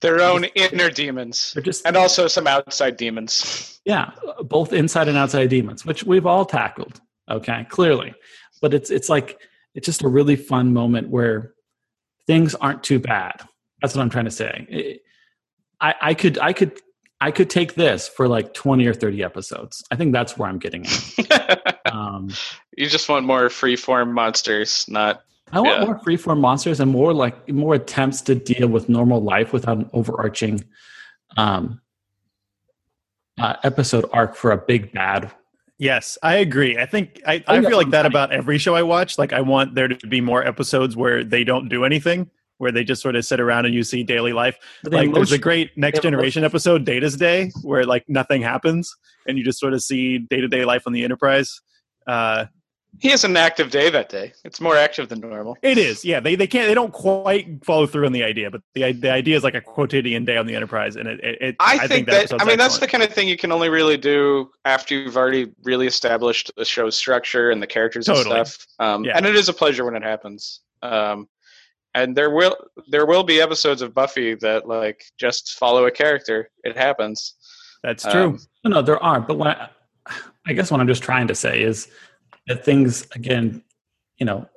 Their own inner demons, just and also some outside demons. yeah both inside and outside demons which we've all tackled okay clearly. But it's it's like it's just a really fun moment where things aren't too bad. That's what i'm trying to say. It- i i could i could i could take this for like 20 or 30 episodes. I think that's where i'm getting at. Um you just want more free form monsters, not i want Yeah. more freeform monsters and more like more attempts to deal with normal life without an overarching um uh, episode arc for a big bad Yes, I agree. I think I, I think that's feel like that funny. about every show I watch. Like I want there to be more episodes where they don't do anything, where they just sort of sit around and you see daily life. But the Like there's a great Next they have Generation episode, Data's Day, where like nothing happens and you just sort of see day to day life on the Enterprise. Uh, he has an active day that day. It's more active than normal. it is, yeah. They they can't they don't quite follow through on the idea, but the the idea is like a quotidian day on the Enterprise, and it. it, it I, think, that. episode's I mean, that's the kind of thing you can only really do after you've already really established the show's structure and the characters Totally. and stuff. Um, Yeah. And it is a pleasure when it happens. Um, and there will there will be episodes of Buffy that like just follow a character. It happens. that's true. Um, No, no, there are. But what I, I guess what I'm just trying to say is that things, again, you know,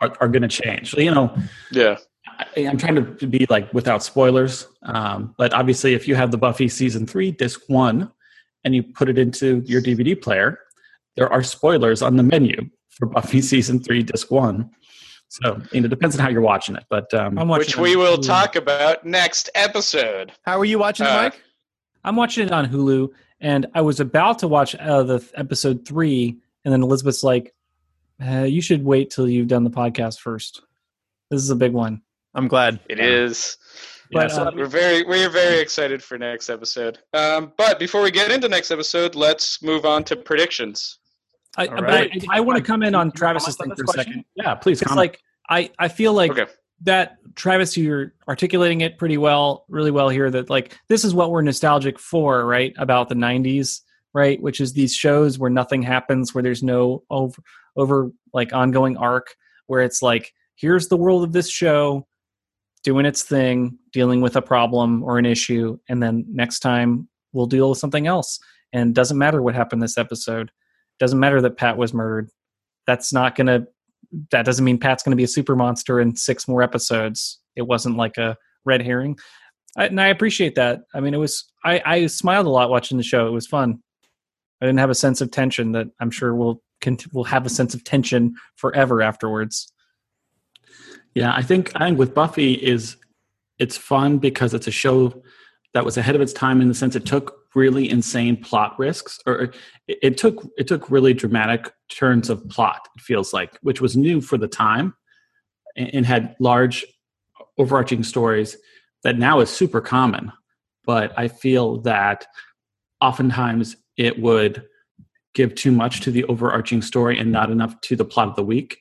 are, are going to change. So, you know, yeah. I, I'm trying to be like without spoilers. Um, but obviously, if you have the Buffy season three, disc one, and you put it into your DVD player, there are spoilers on the menu for Buffy season three, disc one. So, you know, it depends on how you're watching it. But um, I'm watching Which we will Hulu. talk about next episode. How are you watching it, uh, Mike? I'm watching it on Hulu, and I was about to watch uh, the th- episode three, and then Elizabeth's like, uh, "You should wait till you've done the podcast first. This is a big one." I'm glad. It is. Yeah, so- uh, We're very we're very excited for next episode. Um, but before we get into next episode, let's move on to predictions. I, right. I, I want to come in on Travis's thing on for a this second. Yeah, please It's comment. like I, I feel like Okay. that Travis, you're articulating it pretty well, really well here. That like this is what we're nostalgic for, right? About the '90s, right? Which is these shows where nothing happens, where there's no over, over like ongoing arc, where it's like here's the world of this show doing its thing, dealing with a problem or an issue, and then next time we'll deal with something else. And doesn't matter what happened this episode. Doesn't matter that Pat was murdered. That's not gonna that doesn't mean Pat's to be a super monster in six more episodes. It wasn't like a red herring, I, and I appreciate that. I mean, it was I, I smiled a lot watching the show. It was fun. I didn't have a sense of tension that I'm sure will will have a sense of tension forever afterwards. Yeah, I think I think with Buffy is it's fun because it's a show that was ahead of its time in the sense it took really insane plot risks or it, it took it took really dramatic turns of plot it feels like which was new for the time and, and had large overarching stories that now is super common but i feel that oftentimes it would give too much to the overarching story and not enough to the plot of the week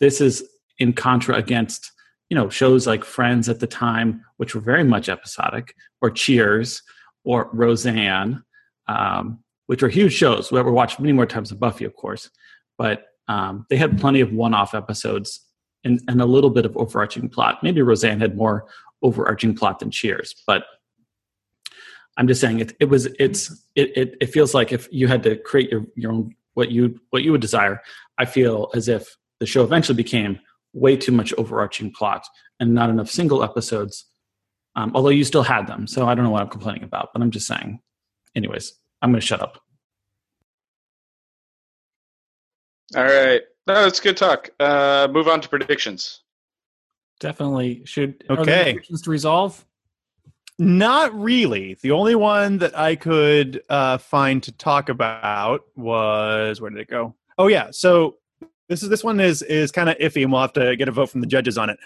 this is in contra against you know shows like friends at the time which were very much episodic or cheers or roseanne um, which were huge shows that were watched many more times than buffy of course but um, they had plenty of one-off episodes and, and a little bit of overarching plot. Maybe Roseanne had more overarching plot than Cheers, but I'm just saying it. It was. It's. It. It, it feels like if you had to create your your own what you what you would desire. I feel as if the show eventually became way too much overarching plot and not enough single episodes. Um, although you still had them, so I don't know what I'm complaining about. But I'm just saying. Anyways, I'm going to shut up. All right. No, it's good talk. Uh, move on to predictions. Definitely should. are Okay. predictions to resolve. Not really. The only one that I could uh, find to talk about was where did it go? Oh yeah. So this is this one is is kind of iffy, and we'll have to get a vote from the judges on it.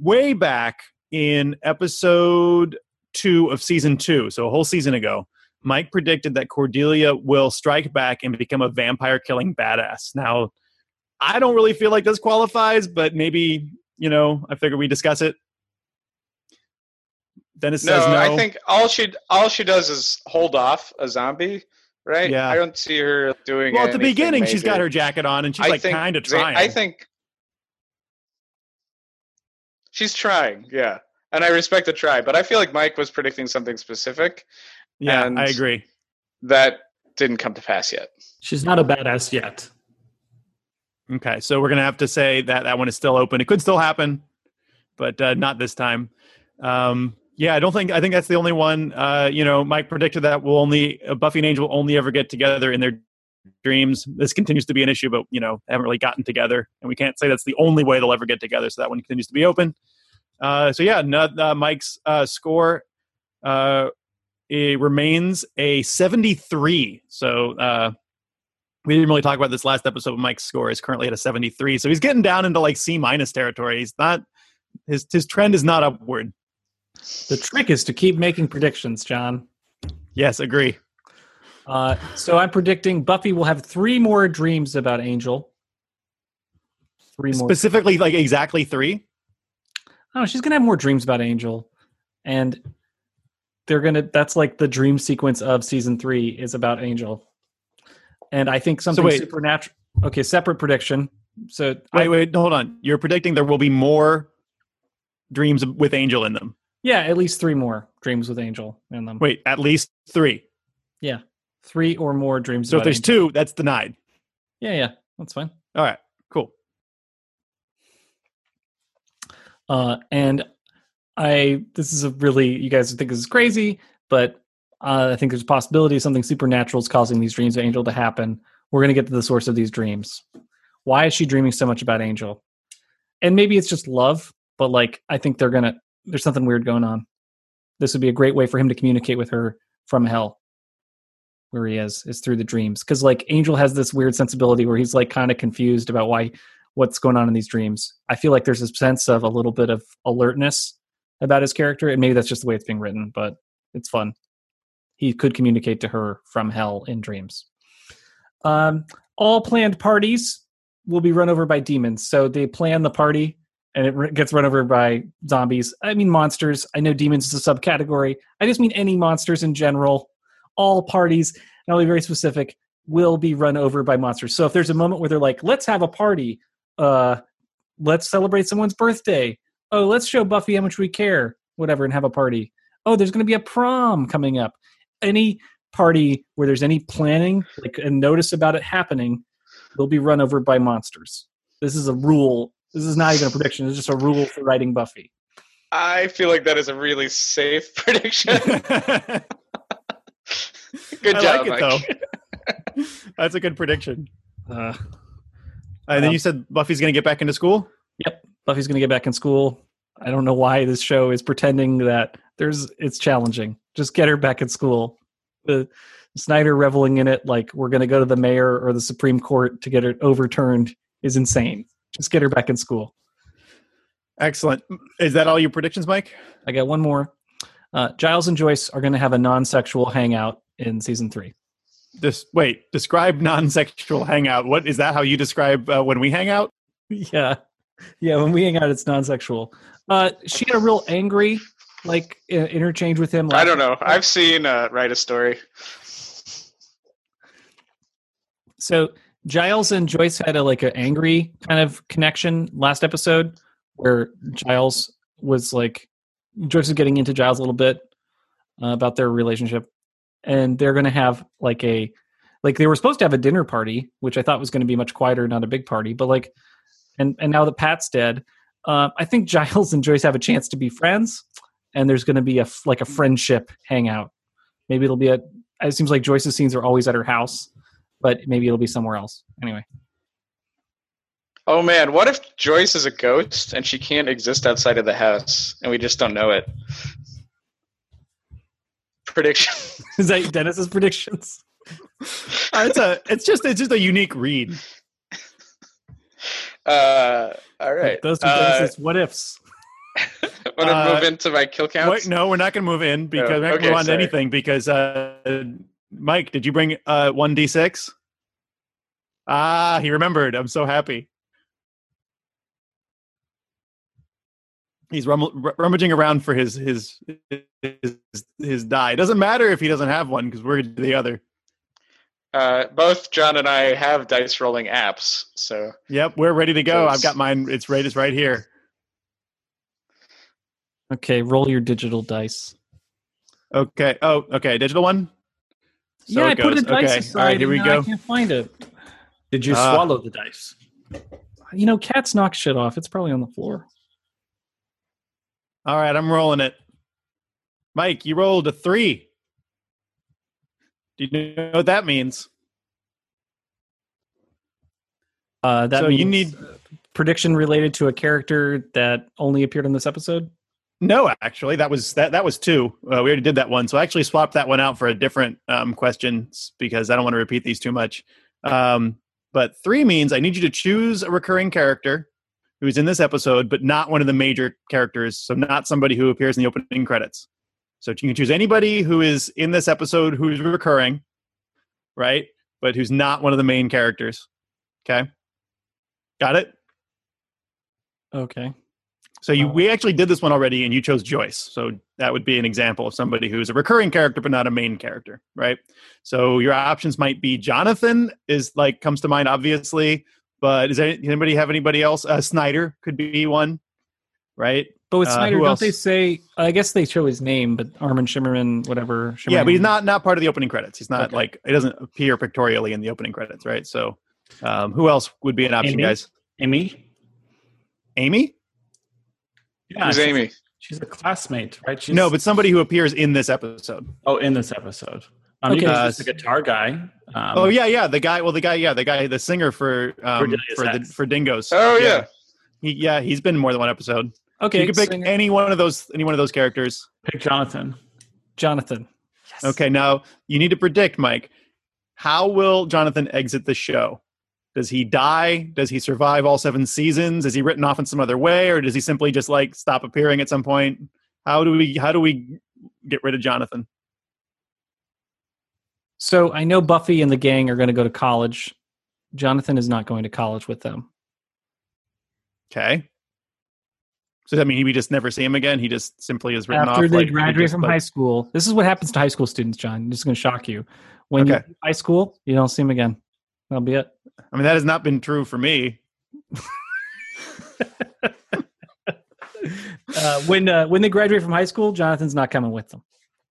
Way back in episode two of season two, so a whole season ago, Mike predicted that Cordelia will strike back and become a vampire killing badass. Now, I don't really feel like this qualifies, but maybe you know, I figure we discuss it. Dennis No, says no. I think all she all she does is hold off a zombie, right? Yeah. I don't see her doing. Well, at the anything beginning, she's got her jacket on and she's I like think kind of trying. I think she's trying. Yeah, and I respect the try, but I feel like Mike was predicting something specific yeah, and- I agree. that didn't come to pass yet. She's not a badass yet. Okay, so we're gonna have to say that that one is still open. It could still happen, but uh, not this time. Um, yeah, I don't think. I think that's the only one. Uh, you know, Mike predicted that will only uh, Buffy and Angel will only ever get together in their dreams. This continues to be an issue, but you know, they haven't really gotten together, and we can't say that's the only way they'll ever get together. So that one continues to be open. Uh, so yeah, uh, Mike's uh, score it remains a seventy-three. So. We didn't really talk about this last episode. but Mike's score is currently at a 73, so he's getting down into like C minus territory. He's not his his trend is not upward. The trick is to keep making predictions, John. Yes, agree. Uh, so I'm predicting Buffy will have three more dreams about Angel. Three more. Specifically, like exactly three. Oh, she's gonna have more dreams about Angel, and they're gonna. That's like the dream sequence of season three is about Angel, and I think something wait. supernatural. Okay, separate prediction. So Wait, I, wait, hold on. You're predicting there will be more dreams with Angel in them. Yeah, at least three more dreams with Angel in them. Wait, at least three. Yeah, three or more dreams. So if there's Angel. two, that's denied. yeah, yeah, that's fine. All right, cool. Uh, and I, this is a really, you guys think this is crazy, but uh, I think there's a possibility something supernatural is causing these dreams of Angel to happen. We're going to get to the source of these dreams. Why is she dreaming so much about Angel? And maybe it's just love, but like, I think they're going to, there's something weird going on. This would be a great way for him to communicate with her from hell where he is is through the dreams. Because like angel has this weird sensibility where he's like kind of confused about why what's going on in these dreams. I feel like there's a sense of a little bit of alertness about his character and maybe that's just the way it's being written but it's fun. He could communicate to her from hell in dreams. Um, all planned parties will be run over by demons so they plan the party and it gets run over by zombies i mean monsters i know demons is a subcategory i just mean any monsters in general all parties, and I'll be very specific, will be run over by monsters. So if there's a moment where they're like, let's have a party, uh, let's celebrate someone's birthday. Oh, let's show Buffy how much we care, whatever, and have a party. Oh, there's going to be a prom coming up. Any party where there's any planning, like a notice about it happening, will be run over by monsters. This is a rule. This is not even a prediction. It's just a rule for writing Buffy. I feel like that is a really safe prediction. Good I job, like Mike. it though. That's a good prediction. Uh, And then Um, you said Buffy's going to get back into school. Yep, Buffy's going to get back in school. I don't know why this show is pretending that there's it's challenging. Just get her back in school. The Snyder reveling in it like we're going to go to the mayor or the Supreme Court to get it overturned is insane. Just get her back in school. Excellent. Is that all your predictions, Mike? I got one more. Uh, Giles and Joyce are going to have a non-sexual hangout in season three. This wait. Describe non-sexual hangout. What is that? How you describe uh, when we hang out? yeah, yeah. When we hang out, it's non-sexual. Uh, she had a real angry like interchange with him. I don't know. I've seen uh, write a story. So Giles and Joyce had a like an angry kind of connection last episode where Giles was like Joyce was getting into Giles a little bit uh, about their relationship, and they're going to have like a like they were supposed to have a dinner party, which I thought was going to be much quieter, not a big party, but like, and and now that Pat's dead, uh, I think Giles and Joyce have a chance to be friends, and there's going to be a like a friendship hangout. Maybe it'll be a. It seems like Joyce's scenes are always at her house, but maybe it'll be somewhere else. Anyway, Oh man, what if Joyce is a ghost and she can't exist outside of the house and we just don't know it? Prediction. is that Dennis's predictions? Uh, it's a it's just it's just a unique read. Uh, all right. Those are Uh, Dennis's what ifs. want to uh, move into my kill counts? Wait, no, we're not going to move in because we're not gonna move on to sorry. anything because uh, Mike, did you bring uh one d six? Ah, he remembered. I'm so happy. He's rummel- r- rummaging around for his his his his die. It doesn't matter if he doesn't have one because we're gonna do the other. Uh, both John and I have dice rolling apps, so Yep, we're ready to go. I've got mine. It's right. It's right here. Okay, roll your digital dice. Okay. Oh, okay. Digital one. So yeah, I it put a dice Okay. aside. All right. Here we and now go. I can't find it. Did you Ah. swallow the dice? You know, cats knock shit off. It's probably on the floor. All right. I'm rolling it. Mike, you rolled a three. Do you know what that means? Uh, that So means you need- prediction related to a character that only appeared in this episode. No, actually, that was that. That was two. Uh, we already did that one, so I actually swapped that one out for a different um, question because I don't want to repeat these too much. Um, but three means I need you to choose a recurring character who's in this episode, but not one of the major characters. So not somebody who appears in the opening credits. So you can choose anybody who is in this episode who's recurring, right? But who's not one of the main characters. Okay, got it. Okay. So you, Uh, we actually did this one already, and you chose Joyce. So that would be an example of somebody who's a recurring character but not a main character, right? So your options might be Jonathan is like comes to mind obviously, but is there anybody have anybody else? Uh, Snyder could be one, right? But with Uh, Snyder, who don't else? they say? I guess they show his name, but Armin Shimerman, whatever. Shimerman. Yeah, but he's not not part of the opening credits. He's not Okay. like it doesn't appear pictorially in the opening credits, right? So um, who else would be an option, Amy? guys? Amy? Amy? Yeah, who's she's, Amy? she's a classmate, right? She's, No, but somebody who appears in this episode. oh, in this episode. Um, Okay. okay, Uh, he's the guitar guy. Um, oh yeah, yeah, the guy. Well, the guy, yeah, the guy, the singer for um, Cornelius for the for Dingoes. Oh yeah. He, yeah, he's been in more than one episode. okay. you can pick singer- any one of those, any one of those characters. Pick Jonathan. Jonathan. Okay, now you need to predict, Mike. How will Jonathan exit the show? Does he die? Does he survive all seven seasons? Is he written off in some other way, or does he simply just like stop appearing at some point? How do we how do we get rid of Jonathan? So I know Buffy and the gang are going to go to college. Jonathan is not going to college with them. Okay. So that mean we just never see him again? He just simply is written After off. they like, graduate just, from like- high school, this is what happens to high school students, John. This is going to shock you. When you Okay. leave high school, you don't see him again. That'll be it. I mean, that has not been true for me. Uh, when uh, when they graduate from high school, Jonathan's not coming with them.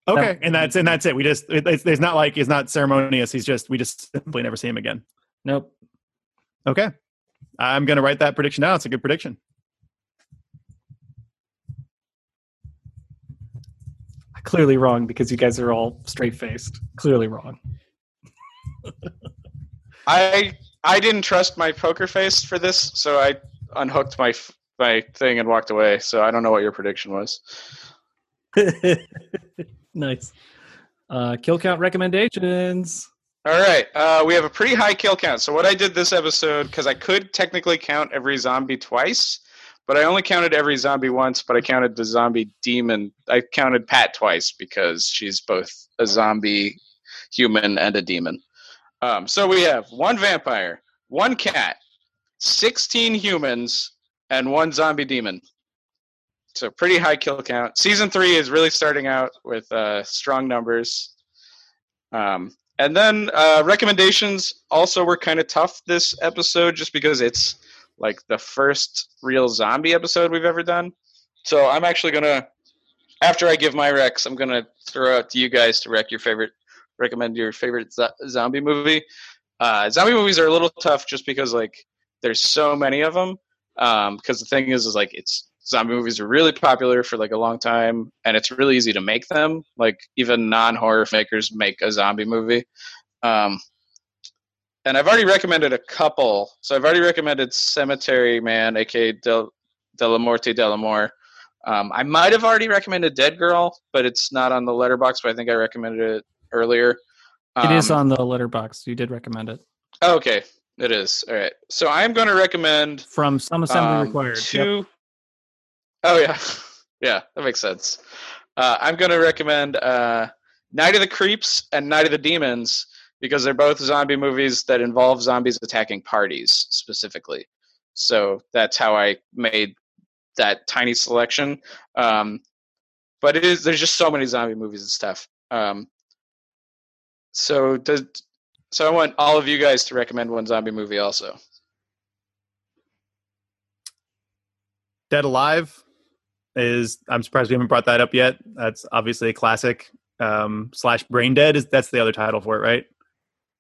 Okay, That- and that's and that's it. We just it, it's, it's not like it's not ceremonious. He's just we just simply never see him again. Nope. Okay, I'm gonna write that prediction down. It's a good prediction. Clearly wrong because you guys are all straight faced. Clearly wrong. I I didn't trust my poker face for this, so I unhooked my my thing and walked away. So I don't know what your prediction was. nice. Uh, kill count recommendations. All right, uh, we have a pretty high kill count. So what I did this episode, because I could technically count every zombie twice, but I only counted every zombie once. But I counted the zombie demon. I counted Pat twice because she's both a zombie, human, and a demon. Um, so we have one vampire, one cat, sixteen humans, and one zombie demon. So pretty high kill count. Season three is really starting out with uh, strong numbers. Um, and then uh, recommendations also were kind of tough this episode, just because it's like the first real zombie episode we've ever done. So I'm actually gonna, after I give my recs, I'm gonna throw out to you guys to rec your favorite, recommend your favorite zo- zombie movie. Uh, zombie movies are a little tough just because like there's so many of them. Um, because the thing is, is like it's zombie movies are really popular for like a long time, and it's really easy to make them. Like even non-horror makers make a zombie movie. Um, and I've already recommended a couple. So I've already recommended Cemetery Man, aka Del, Dellamorte Dellamore. Um, I might have already recommended Dead Girl, but it's not on the Letterboxd. But I think I recommended it earlier. it is Um, on the Letterboxd. You did recommend it okay, it is. All right. So I'm going to recommend from some assembly um, required. Yep. Two. Oh yeah, yeah, that makes sense. Uh, I'm going to recommend uh, Night of the Creeps and Night of the Demons because they're both zombie movies that involve zombies attacking parties specifically. So that's how I made that tiny selection. Um, but it is there's just so many zombie movies and stuff. Um, so does so I want all of you guys to recommend one zombie movie also. Dead Alive is. I'm surprised we haven't brought that up yet. That's obviously a classic. Um, slash Brain Dead is that's the other title for it, right?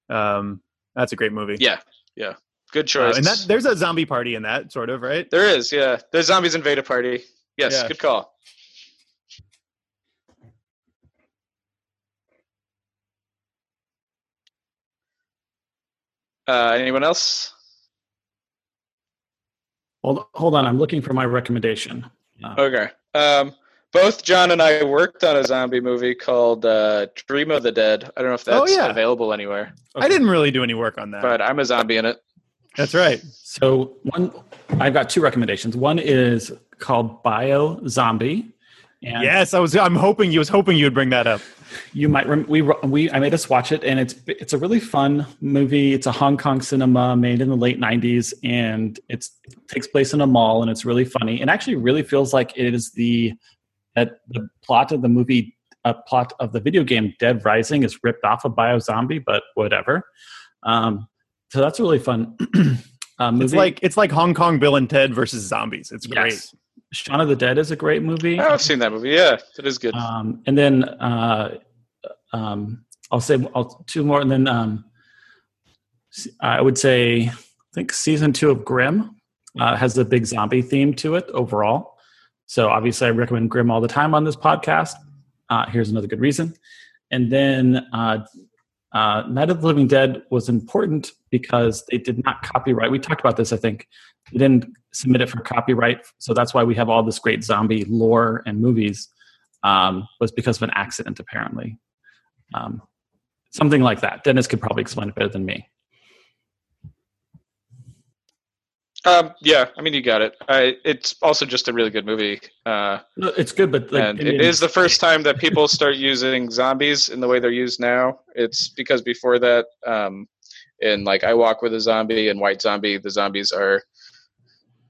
Um, that's a great movie. Yeah, yeah, good Uh, choice. and that there's a zombie party in that, sort of, right? There is, yeah. The zombies invade a party. Yes, Yeah. good call. Uh, anyone else? Hold, hold on, I'm looking for my recommendation. Uh, Okay. Um, both John and I worked on a zombie movie called uh, Dream of the Dead. I don't know if Oh, that's yeah. available anywhere, I didn't really do any work on that. but I'm a zombie in it. that's right. So one, I've got two recommendations. One is called Bio Zombie, and Yes, I was. I'm hoping you was hoping you would bring that up. You might rem- we we I made us watch it, and it's it's a really fun movie. It's a Hong Kong cinema made in the late '90s, and it's it takes place in a mall, and it's really funny. And actually, really feels like it is the that the plot of the movie, a plot of the video game Dead Rising is ripped off of Bio Zombie, but whatever. Um, so that's a really fun. uh, movie. It's like it's like Hong Kong Bill and Ted versus zombies. It's great. Yes. Shaun of the Dead is a great movie. Oh, I've seen that movie. Yeah, it is good. Um, and then uh, um, I'll say I'll, two more, and then um, I would say I think season two of Grimm uh, has a big zombie theme to it overall. So obviously, I recommend Grimm all the time on this podcast. Uh, here's another good reason. And then uh, uh, Night of the Living Dead was important because they did not copyright. We talked about this, I think. They didn't submit it for copyright, so that's why we have all this great zombie lore and movies. Um, was because of an accident, apparently. Um, something like that. Dennis could probably explain it better than me. Um, yeah, I mean, you got it. I, it's also just a really good movie. Uh, No, It's good, but like, and I mean, is the first time that people start using zombies in the way they're used now. It's because before that, um, in like I Walk with a Zombie and White Zombie, the zombies are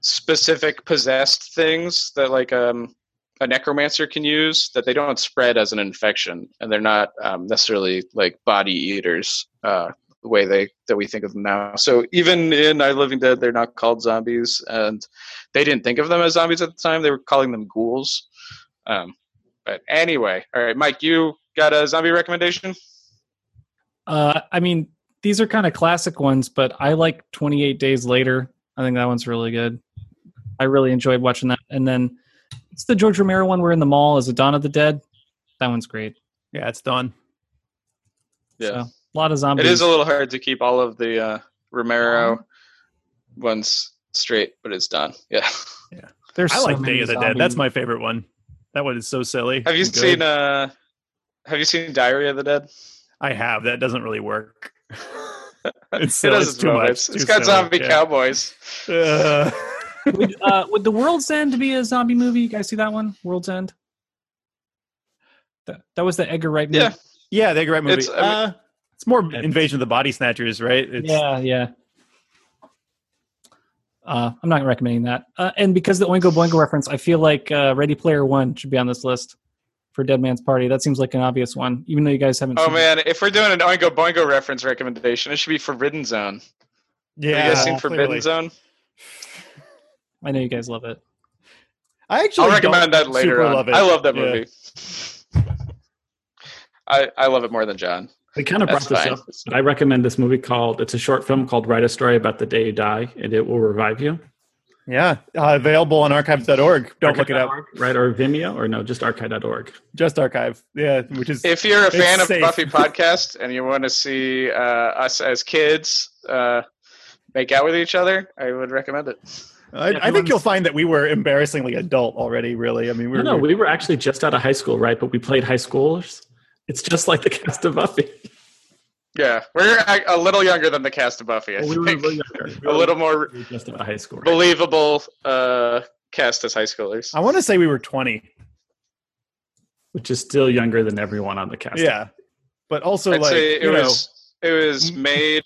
specific possessed things that like um, a necromancer can use that they don't spread as an infection, and they're not um, necessarily like body eaters. Uh, the way they that we think of them now. So even in the Living Dead, they're not called zombies, and they didn't think of them as zombies at the time. They were calling them ghouls. Um, but anyway, all right, Mike, you got a zombie recommendation? Uh, I mean, these are kind of classic ones, but I like 28 Days Later. I think that one's really good. I really enjoyed watching that. And then it's the George Romero one. We're in the mall. Is it Dawn of the Dead? That one's great. Yeah, it's done. So, a lot of zombies. It is a little hard to keep all of the uh, Romero ones straight, but it's Dawn. Yeah. Yeah. There's I so like many Day of the Dead. That's my favorite one. That one is so silly. Have you and good. seen uh Have you seen Diary of the Dead? I have. That doesn't really work. it's it silly. has It's its too much. moments. It's Too got silly. zombie Yeah. cowboys. Uh, would, uh, would the World's End be a zombie movie? You guys see that one? World's End. That, that was the Edgar Wright movie. Yeah. yeah, they're a great movie. It's- I mean- uh, it's more Invasion of the Body Snatchers, right? It's, Yeah, yeah. Uh, I'm not recommending that. Uh, and because the Oingo Boingo reference, I feel like uh, Ready Player One should be on this list. for Dead Man's Party. That seems like an obvious one, even though you guys haven't. Oh seen man, if we're doing an Oingo Boingo reference recommendation, it should be Forbidden Zone. Yeah, Have you guys seen Forbidden clearly. Zone? It. I know you guys love it. I actually I'll recommend that later super on. Love it. I love that Yeah. movie. I I love it more than John. We kind of brought this fine. up, but I recommend this movie called. It's a short film called "Write a Story About the Day You Die," and it will revive you. Yeah, uh, available on archives.org. Don't look it up. Right? Or Vimeo, or no, just archive.org. Just archive. Yeah, which is If you're a It's fan of safe. Buffy podcast and you want to see uh, us as kids uh, make out with each other, I would recommend it. I, Yeah, I think you'll find that we were embarrassingly adult already. Really, I mean, we No, were. no, we were actually just out of high school, right? But we played high schoolers. It's just like the cast of Buffy. Yeah, we're a, a little younger than the cast of Buffy. I Well, we were think really younger. We a little more just out of high school. Right? believable uh, cast as high schoolers. I want to say we were twenty. which is still younger than everyone on the cast. Yeah, but also I'd like say it you know, was it was made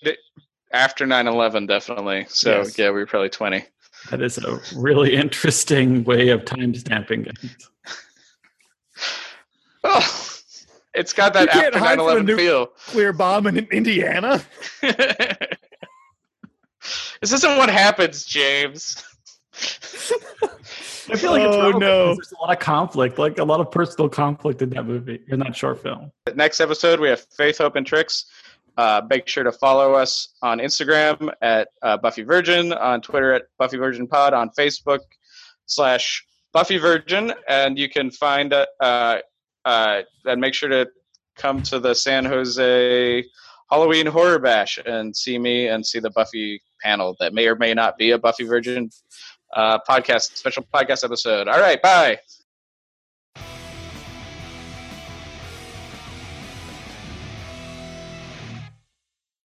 after 9-11, definitely. So Yes. yeah, we were probably twenty. That is a really interesting way of time stamping it. Oh, it's got that You after hide from a 9-11 feel. clear bomb in Indiana. this isn't what happens, James. I feel like it's Oh, relevant no. there's a lot of conflict, like a lot of personal conflict in that movie, in that short film. Next episode, we have Faith, Hope, and Tricks. Uh, make sure to follow us on Instagram at uh, Buffy Virgin, on Twitter at Buffy Virgin Pod, on Facebook slash Buffy Virgin, and you can find uh, uh, uh, and make sure to come to the San Jose Halloween Horror Bash and see me and see the Buffy panel that may or may not be a Buffy Virgin uh, podcast special podcast episode. All right, bye.